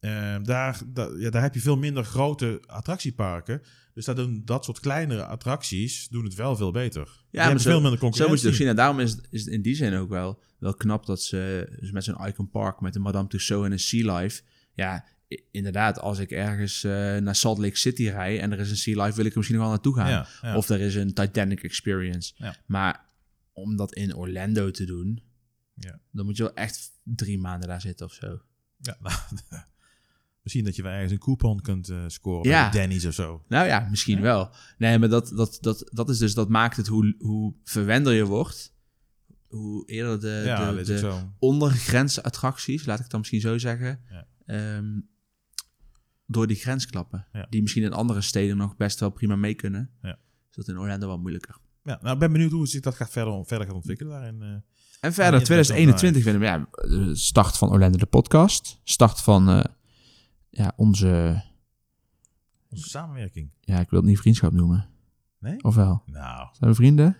Eh, daar, daar, ja, daar heb je veel minder grote attractieparken. Dus daar doen dat soort kleinere attracties doen het wel veel beter. Ja, maar zo- veel minder Zo moet je concurrentie. het ook zien. En daarom is het, is het in die zin ook wel, wel knap dat ze dus met zo'n Icon Park, met een Madame Tussauds en een Sea Life. Ja, inderdaad, als ik ergens eh, naar Salt Lake City rij en er is een Sea Life, wil ik er misschien nog wel naartoe gaan. Ja, ja. Of er is een Titanic Experience. Ja. Maar om dat in Orlando te doen, Ja. dan moet je wel echt drie maanden daar zitten of zo. Ja, nou, misschien dat je wel ergens een coupon kunt eh, scoren Ja. Denny's of zo. Nou ja, misschien wel. Nee, maar dat, dat, dat, dat is dus, dat maakt het hoe, hoe verwender je wordt, hoe eerder de, ja, de, ondergrens attracties, laat ik het dan misschien zo zeggen, ehm, door die grens klappen. Ja. Die misschien in andere steden nog best wel prima mee kunnen. Ja. Is dat in Orlando wel moeilijker. Ja, nou, ik ben benieuwd hoe zich dat gaat verder, verder gaat ontwikkelen daarin. eh. En verder, Ja, 2021 vinden we, ja, eh, start van Orlando de podcast. Start van ja, onze, onze samenwerking. ja, ik wil het niet vriendschap noemen. Nee? Of wel? Nou, Zijn we vrienden?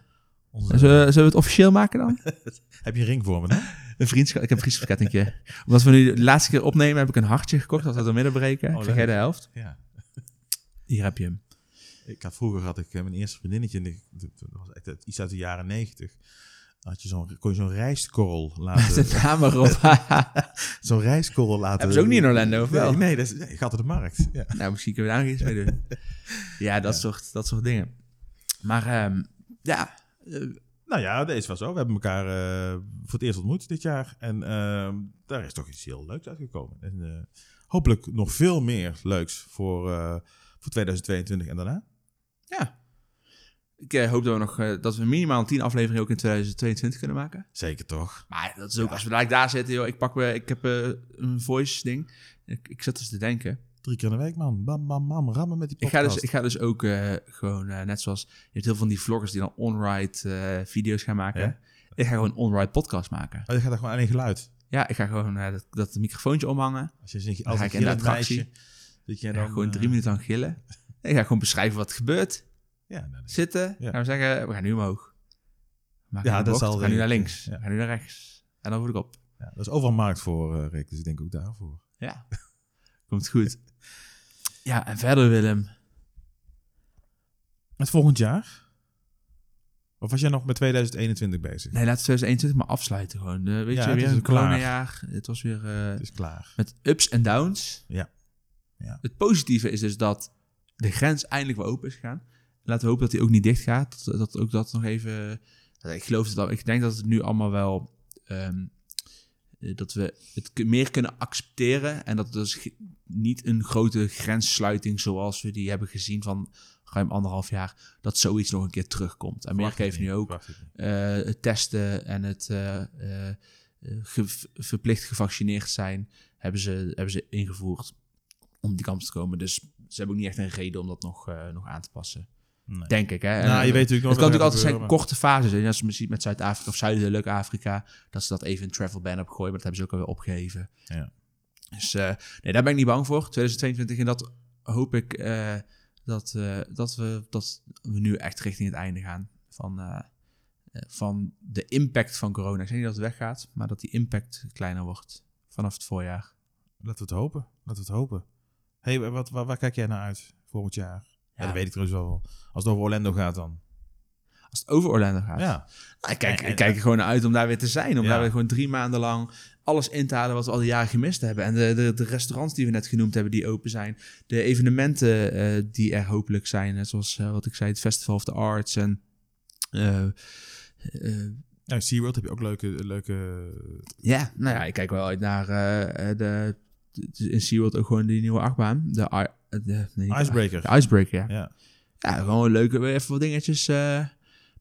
onze, Zullen, we- zullen we het officieel maken dan? heb je een ring voor me, hè? Een vriendschap. Ik heb een vriendschapskettingje. Omdat we nu de laatste keer opnemen, heb ik een hartje gekocht. Dat we het midden breken. Oh, Krijg jij de helft? Ja. Hier heb je hem. Ik had, vroeger had ik eh, mijn eerste vriendinnetje, dat was echt iets uit de jaren negentig. Had je zo'n, kon je zo'n rijstkorrel laten... De naam erop. zo'n rijstkorrel laten... Hebben ze ook niet in Orlando, of wel? Nee, nee, dat is, nee, gaat op de markt. Ja. nou, misschien kunnen we daar iets mee doen. Ja, dat, Soort, dat soort dingen. Maar ehm, ja, eh, Nou ja, deze was zo. We hebben elkaar eh, voor het eerst ontmoet dit jaar. En ehm, daar is toch iets heel leuks uitgekomen. En eh, hopelijk nog veel meer leuks voor, voor 2022 en daarna. ja. Ik eh, hoop dat we nog eh, dat we minimaal 10 afleveringen ook in 2022 kunnen maken. Zeker toch? Maar dat is ook, als we daar, daar zitten, joh, ik pak me, ik heb eh, een voice ding. Ik, ik zat dus te denken. Drie keer in de week, man. Bam, bam, bam. Rammen met die Ik ga, podcast. dus, ik ga dus ook eh, gewoon, eh, net zoals, je hebt heel veel van die vloggers die dan on-ride eh, video's gaan maken. Ja. Ik ga gewoon on-ride podcast maken. Oh, je gaat er gewoon alleen geluid. Ja, ik ga gewoon eh, dat, dat microfoontje omhangen. Als je zegt, als ga ik ik in de een attractie. meisje, dat Ik dan... ga gewoon eh, drie minuten aan gillen. Ik ga gewoon beschrijven wat er gebeurt. Ja, nou, Zitten. Ja. Gaan we zeggen, we gaan nu omhoog. Maken Ja, dat zal We gaan nu naar links. Ja. We gaan nu naar rechts. En dan word ik op. ja, dat is overal markt voor, eh, Rick. Dus ik denk ook daarvoor. Ja. Komt goed. Ja, en verder Willem. Het volgend jaar? Of was jij nog met 2021 bezig? Nee, laten we 2021 maar afsluiten gewoon. Eh, weet Ja, je, het weer is een coronajaar. Het was weer eh, Het is klaar. met ups en downs. Ja. Ja. Het positieve is dus dat de grens eindelijk weer open is gegaan. Laten we hopen dat die ook niet dicht gaat. Dat, dat ook dat nog even... dat- Ik geloof al. Ik denk dat het nu allemaal wel... ehm, eh, dat we het meer kunnen accepteren. En dat het dus niet een grote grenssluiting zoals we die hebben gezien van ruim anderhalf jaar, dat zoiets nog een keer terugkomt. Amerika heeft nu ook eh, het testen en het eh, ge- verplicht gevaccineerd zijn, hebben ze, hebben ze ingevoerd om die kant te komen. Dus ze hebben ook niet echt een reden om dat nog, nog aan te passen. Nee. Denk ik. Hè? En, Nou, je eh, weet natuurlijk het kan natuurlijk altijd zijn korte fases. En als je ziet met Zuid-Afrika of Zuidelijk Afrika, dat ze dat even een travel ban op gooien, maar dat hebben ze ook alweer opgeheven. Ja. Dus eh, nee, daar ben ik niet bang voor. 2022 en dat hoop ik eh, dat, dat, we, dat we nu echt richting het einde gaan van, van de impact van corona. Ik zeg niet dat het weggaat, maar dat die impact kleiner wordt vanaf het voorjaar. Laten we het hopen. Laten we het hopen. hey, wat, waar, waar kijk jij naar uit volgend jaar? Ja, dat weet ik trouwens wel. Als het over Orlando gaat dan. Als het over Orlando gaat. Ja. Nou, ik kijk, En- en- ik kijk er gewoon naar uit om daar weer te zijn. Om Ja. daar weer gewoon drie maanden lang alles in te halen wat we al die jaren gemist hebben. En de, de, de restaurants die we net genoemd hebben die open zijn. De evenementen eh, die er hopelijk zijn. Net zoals eh, wat ik zei, het Festival of the Arts. En eh, Ja, SeaWorld heb je ook leuke... leuke ja, nou ja, ik kijk wel uit naar de, de- in SeaWorld ook gewoon die nieuwe achtbaan. De, nee, de- Icebreaker. de Icebreaker, ja. Ja. Ja, gewoon leuke, even wat dingetjes eh,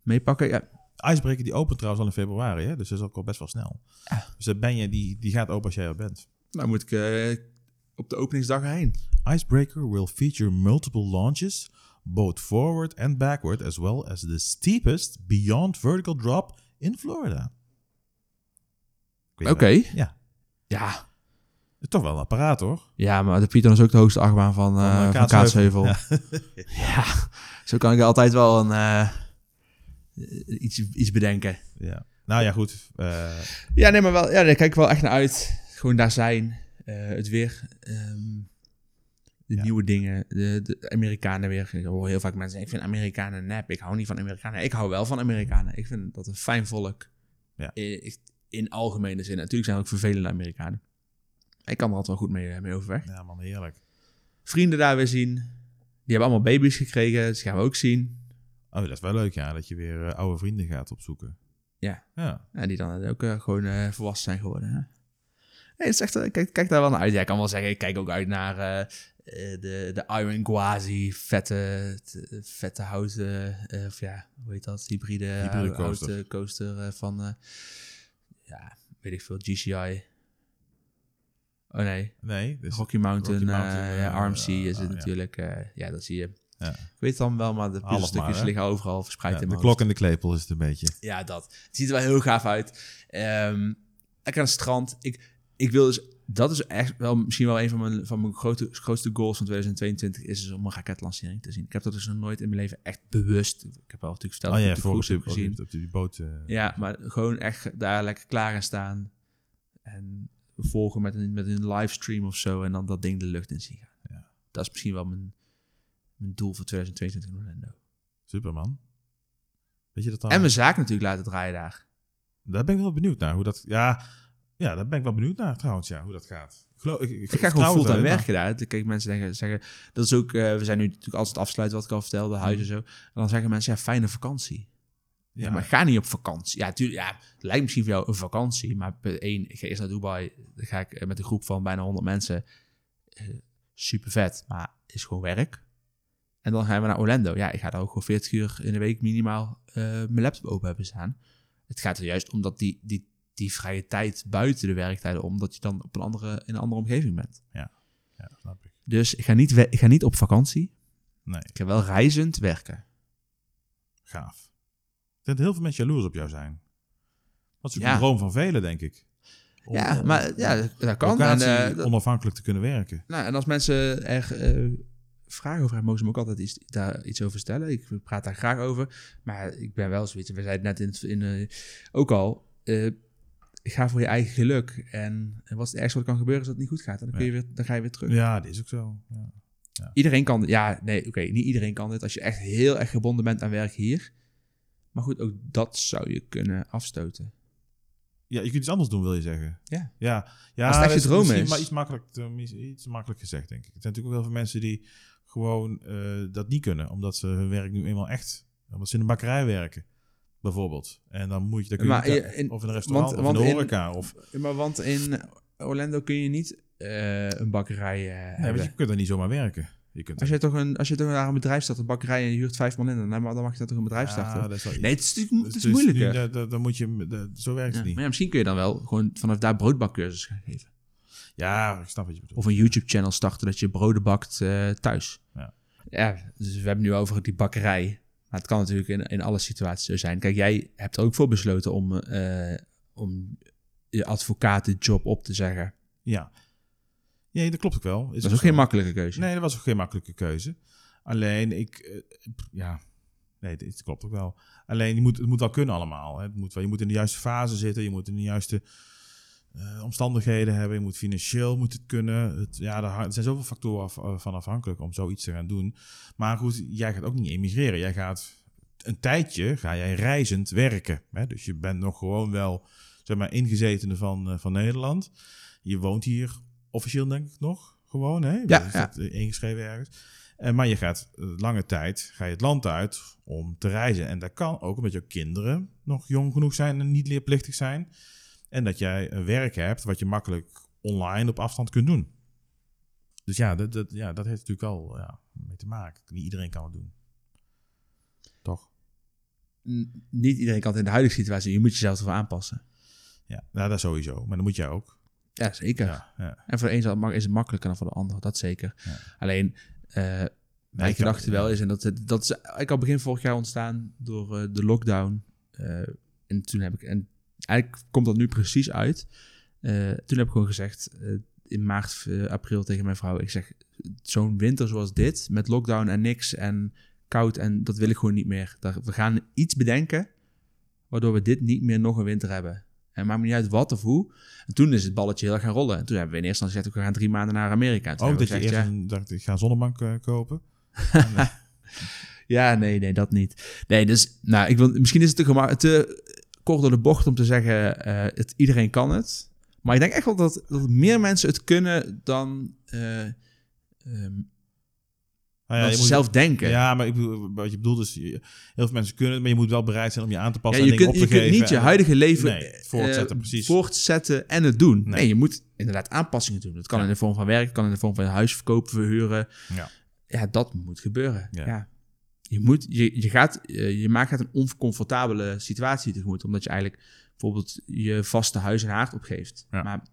meepakken. Ja, Icebreaker die opent trouwens al in februari, hè? dus dat is ook al best wel snel. Ja. Dus ben je, die, die gaat open als jij er bent. nou moet ik eh, op de openingsdag heen. Icebreaker will feature multiple launches, both forward and backward, as well as the steepest beyond vertical drop in Florida. Oké. Ja, Ja, toch wel een apparaat hoor. Ja, maar de Python is ook de hoogste achtbaan van, eh Van, van, eh, Kaatsheuvel. Ja. zo kan ik altijd wel een, eh, iets, iets bedenken. Ja. Nou ja, goed. eh, Ja, nee, maar wel, ja, daar kijk ik wel echt naar uit. Gewoon daar zijn, eh, het weer, ehm, de Ja. nieuwe dingen, de, de Amerikanen weer. Ik hoor heel vaak mensen zeggen, ik vind Amerikanen nep. Ik hou niet van Amerikanen. Ik hou wel van Amerikanen. Ik vind dat een fijn volk. Ja. In, in algemene zin. Natuurlijk zijn er ook vervelende Amerikanen. Ik kan er altijd wel goed mee, mee overweg. ja, man, heerlijk. vrienden daar weer zien. Die hebben allemaal baby's gekregen, dus die gaan we ook zien. Oh, dat is wel leuk, ja, dat je weer eh, oude vrienden gaat opzoeken. Ja. Ja. Ja, die dan ook eh, gewoon eh, volwassen zijn geworden. Hè? Nee, het is echt, eh, kijk, kijk daar wel naar uit. Ja, ik kan wel zeggen, ik kijk ook uit naar eh, eh, de, de Iron Gwazi, vette, vette houten, eh, of ja, hoe heet dat, hybride, Hybride hou- coaster. houten coaster eh, van, eh, ja, weet ik veel, GCI. Oh nee, Nee, dus, Rocky Mountain, Rocky Mountain, eh, eh, ja, RMC eh, is het ah, ja. natuurlijk. eh, ja, dat zie je. ja. Ik weet het dan wel, maar de puzzelstukjes liggen overal verspreid Ja, in de klok en de klepel is het een beetje. Ja, dat. Het ziet er wel heel gaaf uit. Ehm ik aan het strand. Ik, ik wil dus... Dat is echt wel misschien wel een van mijn, van mijn grote, grootste goals van 2022... is dus om een raketlancering te zien. Ik heb dat dus nog nooit in mijn leven echt bewust... Ik heb al natuurlijk verteld Oh dat ja, ik op, heb gezien. op, die boot. eh, Ja, maar gewoon echt daar lekker klaar in staan. En volgen met een, met een livestream of zo. En dan dat ding de lucht in zien gaan. Ja. Dat is misschien wel mijn, mijn doel voor 2022 in Orlando. Superman. Weet je dat dan? En mijn zaak natuurlijk laten draaien daar. Daar ben ik wel benieuwd naar. Hoe dat, ja, ja, daar ben ik wel benieuwd naar trouwens, ja, hoe dat gaat. Ik, geloof, ik, ik, Ik ga gewoon fulltime werken daar. Kijk mensen zeggen, zeggen, dat is ook, eh, we zijn nu natuurlijk als het afsluiten wat ik al vertelde, huis en zo. En dan zeggen mensen, ja, fijne vakantie. Ja, Ja, maar ga niet op vakantie. Ja, tuurlijk, ja, het lijkt misschien voor jou een vakantie, maar één, ik ga eerst naar Dubai. Dan ga ik eh, met een groep van bijna 100 mensen. Eh, super vet, maar is gewoon werk. En dan gaan we naar Orlando. Ja, ik ga daar ook gewoon 40 uur in de week minimaal eh, mijn laptop open hebben staan. Het gaat er juist om dat die, die, die vrije tijd buiten de werktijden, omdat je dan op een andere, in een andere omgeving bent. ja, dat snap ik. Dus ik ga niet, ik ga niet op vakantie. Nee, Ik ga wel reizend werken. gaaf. Dat heel veel mensen jaloers op jou zijn. Dat is ook Ja. een droom van velen, denk ik. Om- Ja, maar ja, dat kan. En, locatie eh, onafhankelijk te kunnen werken. nou, en als mensen er eh, vragen over hebben, mogen ze me ook altijd iets, daar iets over stellen. Ik praat daar graag over. Maar ik ben wel zoiets, we zeiden net in, het- in, eh, ook al, ga voor je eigen geluk. En wat het ergste wat kan gebeuren is dat het niet goed gaat. En dan, kun je weer, dan ga je weer terug. Ja, dat is ook zo. Ja. Iedereen kan, ja, nee, oké, niet iedereen kan dit. Als je echt heel erg gebonden bent aan werk hier. Maar goed, ook dat zou je kunnen afstoten. Ja, je kunt iets anders doen, wil je zeggen. Ja. Ja, ja Als het echt dat je droom misschien is. Maar iets makkelijk, te- iets makkelijk gezegd, denk ik. Er zijn natuurlijk ook heel veel mensen die gewoon eh, dat niet kunnen. Omdat ze hun werk nu eenmaal echt... Omdat ze in een bakkerij werken, bijvoorbeeld. En dan moet je... Dan kun je Maar in- of in een restaurant, want- of in de in- horeca. Of, Maar want in Orlando kun je niet eh, een bakkerij eh, nee, hebben. je kunt er niet zomaar werken. Je kunt Als je toch een, als je toch naar een bedrijf start, een bakkerij en je huurt vijf man in, dan, dan mag je dat toch een bedrijf Ja, starten? dat is wel. Nee, het is natuurlijk het is Dus moeilijker. nu, dat- dat- Dan moet je... dat- Zo werkt Ja, het niet. maar ja, misschien kun je dan wel gewoon vanaf daar broodbakcursus gaan geven. Ja, ik snap wat je bedoelt. Of een YouTube-channel starten dat je broden bakt eh, thuis. Ja. ja, dus we hebben nu over die bakkerij. Maar het kan natuurlijk in, in alle situaties zo zijn. Kijk, jij hebt er ook voor besloten om, eh, om je advocatenjob op te zeggen. Ja. Nee, dat klopt ook wel. Dat is ook geen makkelijke keuze. Nee, dat was ook geen makkelijke keuze. Alleen, ik... eh, ja... Nee, dit klopt ook wel. Alleen, je moet, het moet wel kunnen allemaal. Hè. Het moet wel, je moet in de juiste fase zitten. Je moet in de juiste eh, omstandigheden hebben. Je moet financieel moet het kunnen. Het, ja, er zijn zoveel factoren af- eh, van afhankelijk om zoiets te gaan doen. Maar goed, jij gaat ook niet emigreren. Jij gaat een tijdje ga jij reizend werken. Hè? Dus je bent nog gewoon wel zeg maar, ingezetene van, van Nederland. Je woont hier officieel denk ik nog gewoon. Hè? Ja, is ja. dat, eh, ingeschreven ergens. En, maar je gaat eh, lange tijd ga je het land uit om te reizen. En dat kan ook omdat je kinderen nog jong genoeg zijn en niet leerplichtig zijn. En dat jij een werk hebt wat je makkelijk online op afstand kunt doen. Dus ja, dat, dat, ja, dat heeft natuurlijk al ja, mee te maken. Niet iedereen kan het doen. Toch? N- Niet iedereen kan het in de huidige situatie. Je moet jezelf ervoor aanpassen. Ja, nou, dat sowieso. Maar dan moet jij ook. Ja, zeker. Ja, ja. En voor de een is het makkelijker dan voor de ander. Dat zeker. Ja. Alleen, eh mijn gedachte wel is, en dat, dat is eigenlijk al begin vorig jaar ontstaan door eh, de lockdown. Eh, en toen heb ik, en eigenlijk komt dat nu precies uit. Eh, toen heb ik gewoon gezegd, eh, in maart, eh, april tegen mijn vrouw, ik zeg, zo'n winter zoals dit, met lockdown en niks en koud, en dat wil ik gewoon niet meer. Daar- We gaan iets bedenken, waardoor we dit niet meer nog een winter hebben. En maakt me niet uit wat of hoe. En toen is het balletje heel erg gaan rollen. En toen hebben we in eerste instantie gezegd, we gaan drie maanden naar Amerika. En toen Ook Oh, dat je eerst ja, dacht, ik ga een zonnebank eh, kopen. Ja, nee, nee, dat niet. Nee, dus, nou, ik wil, misschien is het te, te kort door de bocht om te zeggen, eh, het, iedereen kan het. Maar ik denk echt wel dat, dat meer mensen het kunnen dan, eh, ehm, Nou dan je ze moet- zelf denken. Ja, maar ik bedoel, wat je bedoelt is, je- heel veel mensen kunnen het, maar je moet wel bereid zijn om je aan te Ja, passen je, en kunt, op je te kunt geven. niet je huidige leven Nee, voortzetten, eh, precies. voortzetten en het doen. Nee. Nee. je moet inderdaad aanpassingen doen. Dat kan Ja. in de vorm van werk, kan in de vorm van huis verkopen, verhuren. Ja. Ja, dat moet gebeuren. Ja. Ja. Je, moet, je, je, gaat, eh, je maakt gaat een oncomfortabele situatie tegemoet, omdat je eigenlijk bijvoorbeeld je vaste huis en haard opgeeft. Ja. Maar dat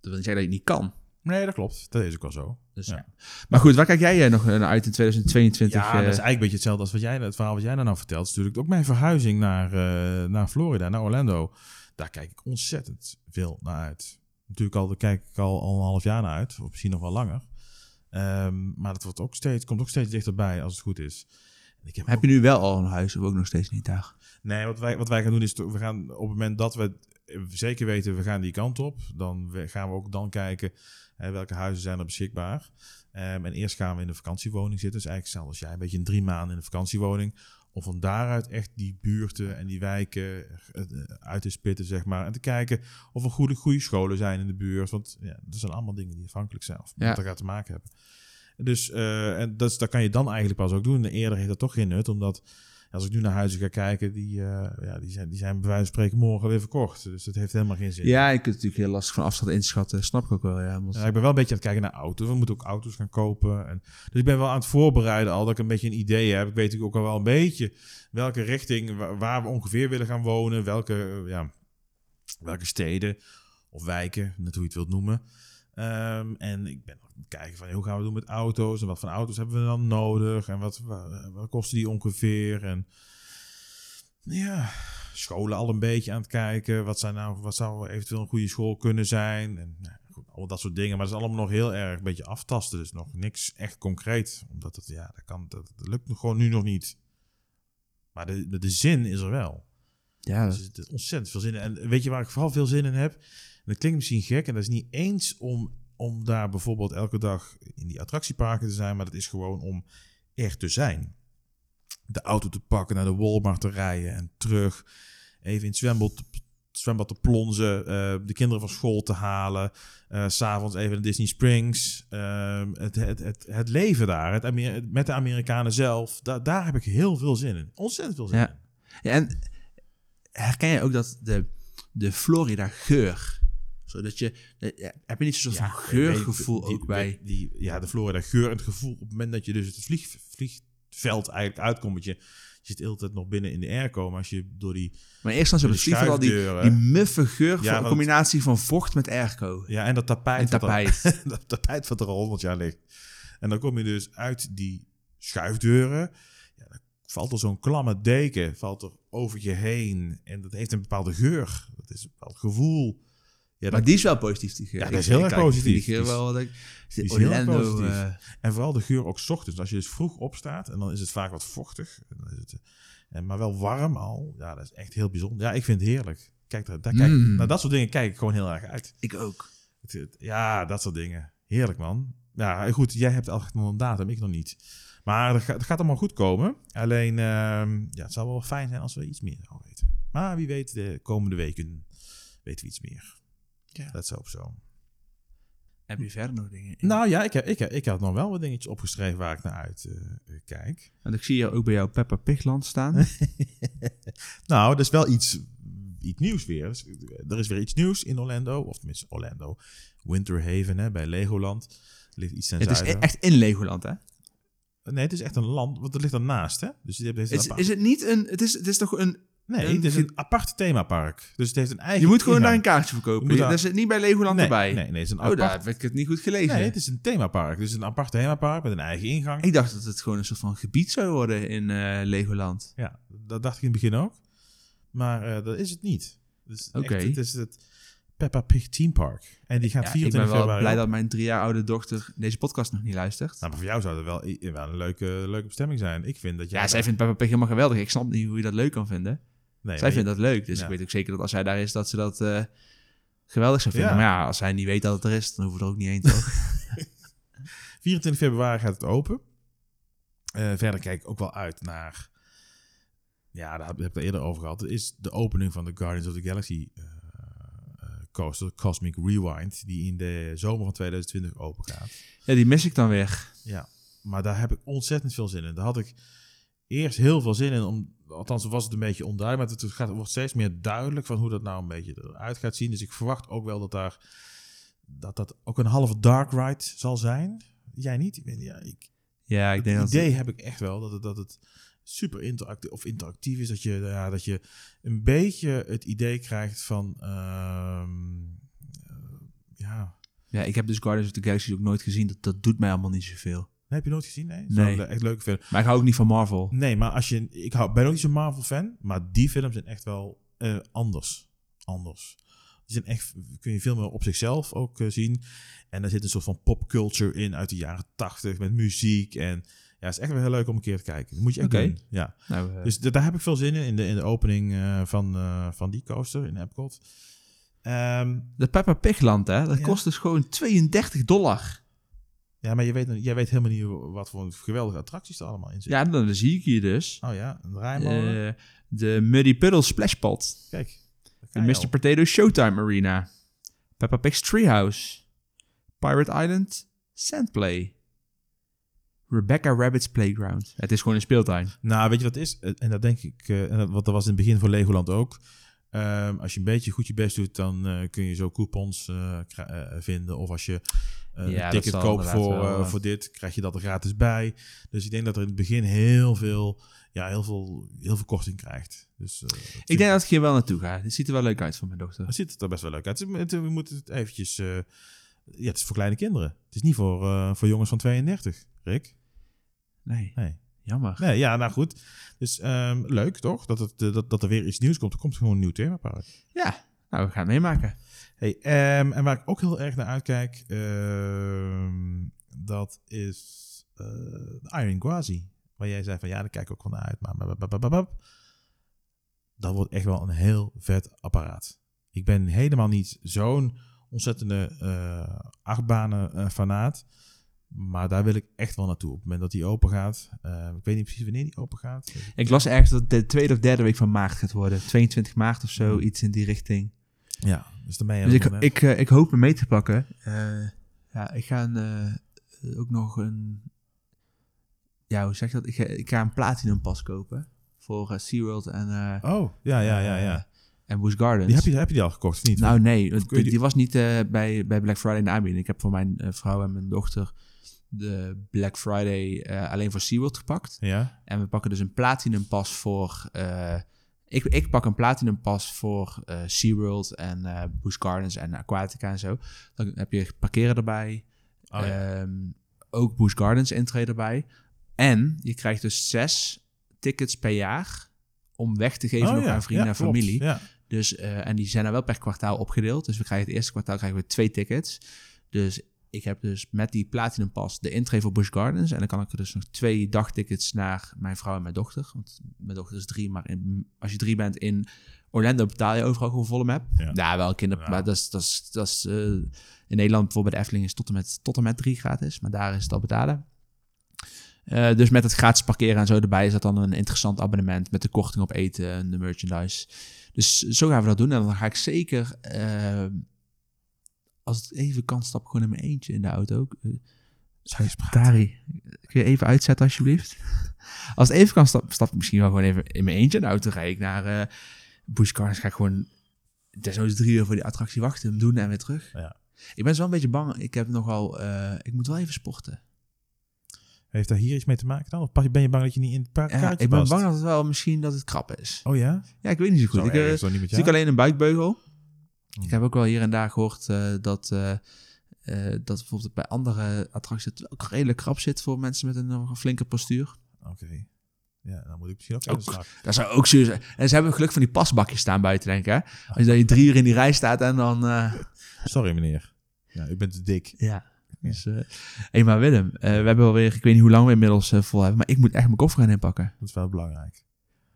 wil niet zeggen dat je het niet kan. Nee, dat klopt. Dat is ook wel zo. Dus, Ja. Maar goed, waar kijk jij eh, nog naar uit in 2022? Ja, eh? dat is eigenlijk een beetje hetzelfde als wat jij, het verhaal wat jij nou vertelt. is natuurlijk ook mijn verhuizing naar, eh, naar Florida, naar Orlando. Daar kijk ik ontzettend veel naar uit. Natuurlijk al, daar kijk ik al, al een half jaar naar uit, of misschien nog wel langer. Ehm, maar dat wordt ook steeds, komt ook steeds dichterbij als het goed is. Ik heb Heb je nu wel al een huis of ook nog steeds niet daar? Nee, wat wij, wat wij gaan doen is, we gaan op het moment dat we zeker weten, we gaan die kant op, dan gaan we ook dan kijken hè, welke huizen zijn er beschikbaar. Ehm, en eerst gaan we in de vakantiewoning zitten. Dus eigenlijk hetzelfde als jij, een beetje in drie maanden in de vakantiewoning. Om van daaruit echt die buurten en die wijken eh, eh, uit te spitten, zeg maar. En te kijken of er goede, goede scholen zijn in de buurt. Want ja, dat zijn allemaal dingen die afhankelijk zijn of Ja. met elkaar te maken hebben. Dus eh, en dat, is- dat kan je dan eigenlijk pas ook doen. Eerder heeft dat toch geen nut, omdat als ik nu naar huizen ga kijken, die, eh, ja, die, zijn, die zijn bij wijze van spreken morgen weer verkocht. Dus dat heeft helemaal geen zin. Ja, je kunt het natuurlijk heel lastig van afstand inschatten. Snap ik ook wel, ja. want- Ja, ik ben wel een beetje aan het kijken naar auto's. We moeten ook auto's gaan kopen. En, dus ik ben wel aan het voorbereiden al dat ik een beetje een idee heb. Ik weet natuurlijk ook al wel een beetje welke richting, wa- waar we ongeveer willen gaan wonen. Welke, eh, ja, welke steden of wijken, net hoe je het wilt noemen. Ehm, en ik ben kijken van hoe gaan we doen met auto's. En wat voor auto's hebben we dan nodig. En wat, wa- wat kosten die ongeveer. En ja, scholen al een beetje aan het kijken. Wat, zijn nou, wat zou eventueel een goede school kunnen zijn? En nou, goed, al dat soort dingen. Maar dat is allemaal nog heel erg een beetje aftasten. Dus nog niks echt concreet. Omdat het, ja, dat, kan, dat, dat lukt gewoon nu nog niet. Maar de, de, de zin is er wel. Ja, Dus er zit ontzettend veel zin in. En weet je waar ik vooral veel zin in heb? En dat klinkt misschien gek. En dat is niet eens om, om daar bijvoorbeeld elke dag in die attractieparken te zijn. Maar dat is gewoon om er te zijn. De auto te pakken, naar de Walmart te rijden en terug. Even in het zwembad, te- zwembad te plonzen. eh, de kinderen van school te halen. eh, s S'avonds even naar Disney Springs. ehm, het, het, het, het leven daar. Het Amer- met de Amerikanen zelf. Da daar heb ik heel veel zin in. Ontzettend veel zin Ja. in. Ja, en herken je ook dat de, de Florida geur, zodat je, eh, heb je niet zo'n soort van geurgevoel die- ook bij? Die, ja, de Florida geur en het gevoel op het moment dat je dus het vlieg, vliegveld eigenlijk uitkomt. Want je, je zit de hele tijd nog binnen in de airco. Maar als je door die... Maar eerst dan door het vliegveld al die, die muffe geur van Ja, een want- combinatie van vocht met airco. Ja, en dat tapijt. En wat er- tapijt. dat tapijt wat er al honderd jaar ligt. En dan kom je dus uit die schuifdeuren. Ja, dan valt er zo'n klamme deken valt er over je heen. En dat heeft een bepaalde geur. Dat is een bepaald gevoel. Ja, maar dat, die is wel positief, die geur. Ja, dat is heel erg positief. Die geur wel, dat ik- die is heel positief. eh, En vooral de geur ook 's ochtends. Als je dus vroeg opstaat en dan is het vaak wat vochtig. En dan is het, eh, en maar wel warm al. Ja, dat is echt heel bijzonder. Ja, ik vind het heerlijk. Kijk, daar, daar kijk, Mm. naar dat soort dingen kijk ik gewoon heel erg uit. ik ook. Het- het- Ja, dat soort dingen. Heerlijk, man. Ja, goed, jij hebt al een datum, ik nog niet. Maar het gaat, het gaat allemaal goed komen. Alleen, ehm, ja, het zou wel fijn zijn als we iets meer zouden weten. Maar wie weet, de komende weken weten we iets meer. Ja. Dat is ook zo. Heb je verder nog dingen? Nou ja, ik, heb- ik, heb- ik had nog wel wat dingetjes opgeschreven waar ik naar uit eh, eh, kijk. Want ik zie hier ook bij jou Peppa Pigland staan. Nou, dat is wel iets, iets nieuws weer. Dus, eh, Er is weer iets nieuws in Orlando. Of tenminste Orlando. Winterhaven hè, bij Legoland. Er ligt iets ten het is zuiden. e- echt in Legoland, hè? Nee, het is echt een land, want het ligt ernaast, hè? Dus je hebt deze Is, is het niet een... Het is, het is toch een... Nee, het is een apart themapark. Dus het heeft een eigen Je moet gewoon daar ingang. een kaartje verkopen. Daar- is het niet bij Legoland nee, erbij. Nee, nee, het is een Oh, daar apart... heb ik het niet goed gelezen. Nee, het is een themapark. Dus een apart themapark met een eigen ingang. Ik dacht dat het gewoon een soort van gebied zou worden in eh, Legoland. Ja, dat dacht ik in het begin ook. Maar eh, dat is het niet. Dus Oké. het is het Peppa Pig Theme Park. En die gaat Ja, ik 24 ben wel februari blij op. dat mijn drie jaar oude dochter deze podcast nog niet luistert. Nou, maar voor jou zou dat wel, wel een leuke, leuke bestemming zijn. Ik vind dat jij... ja, zij daar- vindt Peppa Pig helemaal geweldig. Ik snap niet hoe je dat leuk kan vinden. Nee, zij vindt dat leuk. Dus Ja. ik weet ook zeker dat als zij daar is, dat ze dat eh, geweldig zou vinden. Ja. Maar ja, als zij niet weet dat het er is, dan hoeven we er ook niet heen, toch? 24 februari gaat het open. Eh, verder kijk ik ook wel uit naar... Ja, daar heb ik het eerder over gehad. Het is de opening van de Guardians of the Galaxy eh, eh, coaster, Cosmic Rewind, die in de zomer van 2020 open gaat. ja, die mis ik dan weer. Ja, maar daar heb ik ontzettend veel zin in. Daar had ik eerst heel veel zin in. Om, althans, was het een beetje onduidelijk. Maar het, gaat, wordt steeds meer duidelijk van hoe dat nou een beetje eruit gaat zien. Dus ik verwacht ook wel dat daar dat dat ook een halve dark ride zal zijn. Jij niet? Ja, ik, Ja, ik denk het dat... idee heb ik echt wel dat het, dat het super interactief, of interactief is. Dat je, ja, dat je een beetje het idee krijgt van... ehm, eh, ja, Ja, ik heb dus Guardians of the Galaxy ook nooit gezien. Dat, dat doet mij allemaal niet zoveel. Heb je nooit gezien? Nee. Nee. Zou ik echt leuk vinden. Maar ik hou ook niet van Marvel. Nee, maar als je... Ik hou, ben ook niet zo'n Marvel-fan, maar die films zijn echt wel eh, anders. Anders. Die zijn echt... Kun je veel meer op zichzelf ook eh, zien. En er zit een soort van popculture in uit de jaren tachtig met muziek. En ja, het is echt wel heel leuk om een keer te kijken. Dat moet je echt doen. Ja. Nou, eh, Dus da- daar heb ik veel zin in, in de, in de opening eh, van, eh, van die coaster in Epcot. Ehm, de Peppa Pigland, hè? Dat Ja. kost dus gewoon 32 dollar. Ja, maar je weet, jij weet helemaal niet wat voor geweldige attracties er allemaal in zitten. Ja, dan zie ik hier dus. Oh ja, een rijmolen. Eh, de Muddy Puddle Splashpot. Kijk. De Mr. Potato Showtime Arena. Peppa Pig's Treehouse. Pirate Island Sandplay. Rebecca Rabbit's Playground. Het is gewoon een speeltuin. Nou, weet je wat het is? Eh, En dat denk ik, eh, en dat, wat dat was in het begin voor Legoland ook. Ehm, als je een beetje goed je best doet, dan eh, kun je zo coupons eh, eh, vinden. Of als je Ja, een ticket koopt voor, wel, voor dit, krijg je dat er gratis bij. Dus ik denk dat er in het begin heel veel, ja, heel veel, heel veel korting krijgt. Dus, eh, Ik denk dat ik hier wel naartoe ga. Dit ziet er wel leuk uit voor mijn dochter. dan ziet het er best wel leuk uit. Het, het- we moeten het eventjes... eh, ja, het is voor kleine kinderen. Het is niet voor, eh, voor jongens van 32, Rick. Nee, Nee. Jammer. Nee, ja, nou goed. Dus ehm, leuk toch? Dat, het, eh, dat, dat er weer iets nieuws komt. Er komt gewoon een nieuw themapark. Ja, nou, we gaan het meemaken. Hey, ehm, en waar ik ook heel erg naar uitkijk, ehm, dat is eh, de Iron Quasi. Waar jij zei van ja, daar kijk ik ook wel naar uit. Maar dat wordt echt wel een heel vet apparaat. Ik ben helemaal niet zo'n ontzettende eh achtbanen eh, fanaat. Maar daar wil ik echt wel naartoe. Op het moment dat die open gaat. Eh, ik weet niet precies wanneer die open gaat. Ik las ergens dat het de tweede of derde week van maart gaat worden. 22 maart of zo, iets in die richting. Ja, dus dan ben je Dus ik, net. ik, eh, ik hoop hem mee te pakken. Eh, ja, ik ga een, ook nog een... Ja, hoe zeg je dat? Ik ga, ik ga een Platinum pas kopen. Voor SeaWorld en, Oh, ja, ja, ja, ja. en Busch Gardens. Die heb, je, heb je die al gekocht of niet? Nou nee, die, die- was niet bij, bij Black Friday in de aanbieding. Ik heb voor mijn vrouw en mijn dochter de Black Friday eh, alleen voor SeaWorld gepakt. Ja? En we pakken dus een Platinum pas voor... eh, ik, ik pak een Platinum pas voor eh SeaWorld en eh Busch Gardens en Aquatica en zo. Dan heb je parkeren erbij. Oh, ja. Ehm, ook Busch Gardens intree erbij. En je krijgt dus zes tickets per jaar om weg te geven Oh, nog ja. aan vrienden en familie. Dus, en die zijn dan wel per kwartaal opgedeeld. Dus we krijgen het eerste kwartaal krijgen we twee tickets. Dus ik heb dus met die Platinum Pass de intree voor Busch Gardens. En dan kan ik er dus nog twee dagtickets naar mijn vrouw en mijn dochter. Want mijn dochter is drie, maar in, als je drie bent in Orlando betaal je overal gewoon volle map. Ja. Ja, wel kinder, Ja. maar dat is, dat is, dat is eh, in Nederland bijvoorbeeld de Efteling is tot en met, tot en met drie gratis. Maar daar is het al betalen. Eh, dus met het gratis parkeren en zo erbij is dat dan een interessant abonnement met de korting op eten en de merchandise. Dus zo gaan we dat doen. En dan ga ik zeker, eh, als het even kan, stap ik gewoon in mijn eentje in de auto. Eh, Dari, kun je even uitzetten alsjeblieft? Als het even kan, stap, stap ik misschien wel gewoon even in mijn eentje in de auto. Ga ik naar eh Busch Gardens, ga ik gewoon desnoods drie uur voor die attractie wachten, hem doen en weer terug. Ja. Ik ben zo een beetje bang. Ik heb nogal, eh, ik moet wel even sporten. Heeft daar hier iets mee te maken dan? Of ben je bang dat je niet in het park Ja, ik ben bang dat het wel misschien dat het krap is. Oh ja? Ja, ik weet niet zo goed. Zo Ik, erg niet met zie ik alleen een buikbeugel. Hmm. Ik heb ook wel hier en daar gehoord eh, dat, eh, eh, dat bijvoorbeeld bij andere attracties het ook redelijk krap zit voor mensen met een een flinke postuur. Oké. Ja, dan moet ik misschien ook slag. Dat zou ook zuur zijn. En ze hebben geluk van die pasbakjes staan buiten, denk ik. Hè? Als je dan je drie uur in die rij staat en dan... Sorry meneer. Ja, u bent te dik. ja. Dus, hey, maar Willem, we hebben alweer, ik weet niet hoe lang we inmiddels vol hebben, maar ik moet echt mijn koffer gaan inpakken. Dat is wel belangrijk.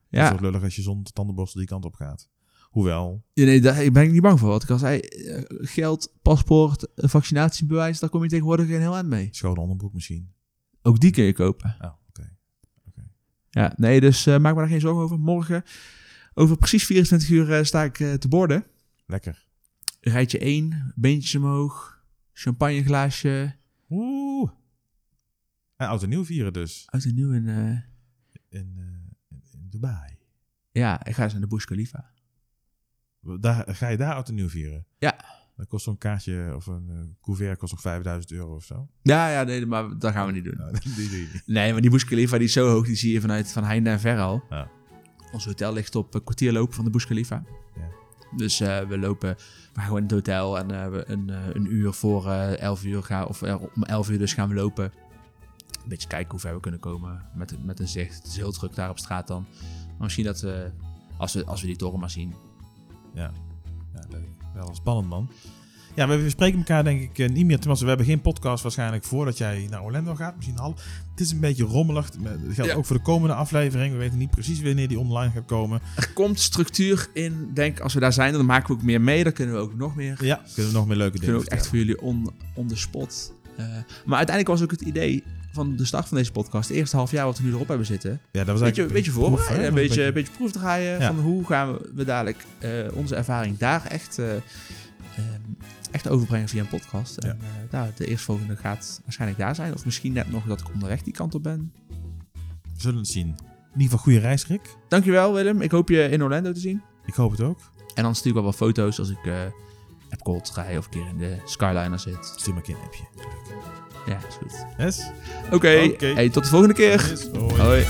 Ja. Het wordt lullig als je zonder tandenborstel die kant op gaat. Hoewel, Ja, nee, daar ben ik niet bang voor. Wat ik al zei, eh, geld, paspoort, een vaccinatiebewijs, daar kom je tegenwoordig geen heel eind mee. schone onderbroek misschien. Ook die kun je kopen. Oh, oké. Ja, nee, dus eh, maak me daar geen zorgen over. Morgen, over precies 24 uur, eh, sta ik te borden. Lekker. Rijtje 1, beentjes omhoog, champagneglaasje. Oeh. En oud en nieuw vieren dus. Uit en nieuw in... In, in, in Dubai. ja, ik ga eens naar de Burj Khalifa. Daar, ga je daar oud en nieuw vieren? Ja. Dan kost zo'n kaartje of een eh, couvert kost nog 5000 euro of zo. Ja, ja, nee, maar dat gaan we niet doen. Nou, die doe je niet. Nee, maar die Burj Khalifa die is zo hoog, die zie je vanuit van heinde en ver al. Ja. Ons hotel ligt op een kwartier lopen van de Burj Khalifa. Ja. Dus eh, we lopen, we gaan gewoon in het hotel en eh, we een, een uur voor eh 11 uur gaan, of om 11 uur dus gaan we lopen. Een beetje kijken hoe ver we kunnen komen met, met een zicht. Het is heel druk daar op straat dan. Maar misschien dat we, als we, als we die toren maar zien. Ja, leuk. Wel spannend, man. Ja, we, spreken elkaar denk ik eh, niet meer. Tenminste, we hebben geen podcast waarschijnlijk voordat jij naar Orlando gaat. Misschien al. Het is een beetje rommelig. Dat geldt Ja. ook voor de komende aflevering. We weten niet precies wanneer die online gaat komen. Er komt structuur in. Denk, als we daar zijn, dan maken we ook meer mee. Dan kunnen we ook nog meer Ja, kunnen we nog meer leuke kunnen dingen we ook echt voor jullie on, on the spot. Eh, maar uiteindelijk was ook het idee van de start van deze podcast, het eerste half jaar wat we nu erop hebben zitten, Ja, dat was een beetje, eigenlijk beetje voorbereiden, een beetje, een beetje proef draaien Ja. van hoe gaan we, dadelijk eh, onze ervaring daar echt, ehm, echt overbrengen via een podcast. En eh, nou, de eerstvolgende gaat waarschijnlijk daar zijn, of misschien net nog dat ik onderweg die kant op ben. We zullen het zien. In ieder geval goede reis, Rick. Dankjewel Willem, ik hoop je in Orlando te zien. Ik hoop het ook. En dan stuur ik wel wat foto's als ik eh Epcot rij of een keer in de Skyliner zit. Stuur maar een keer een appje. Ja, is goed. Yes? Oké, Oké. Hey, tot de volgende keer. Yes. Hoi.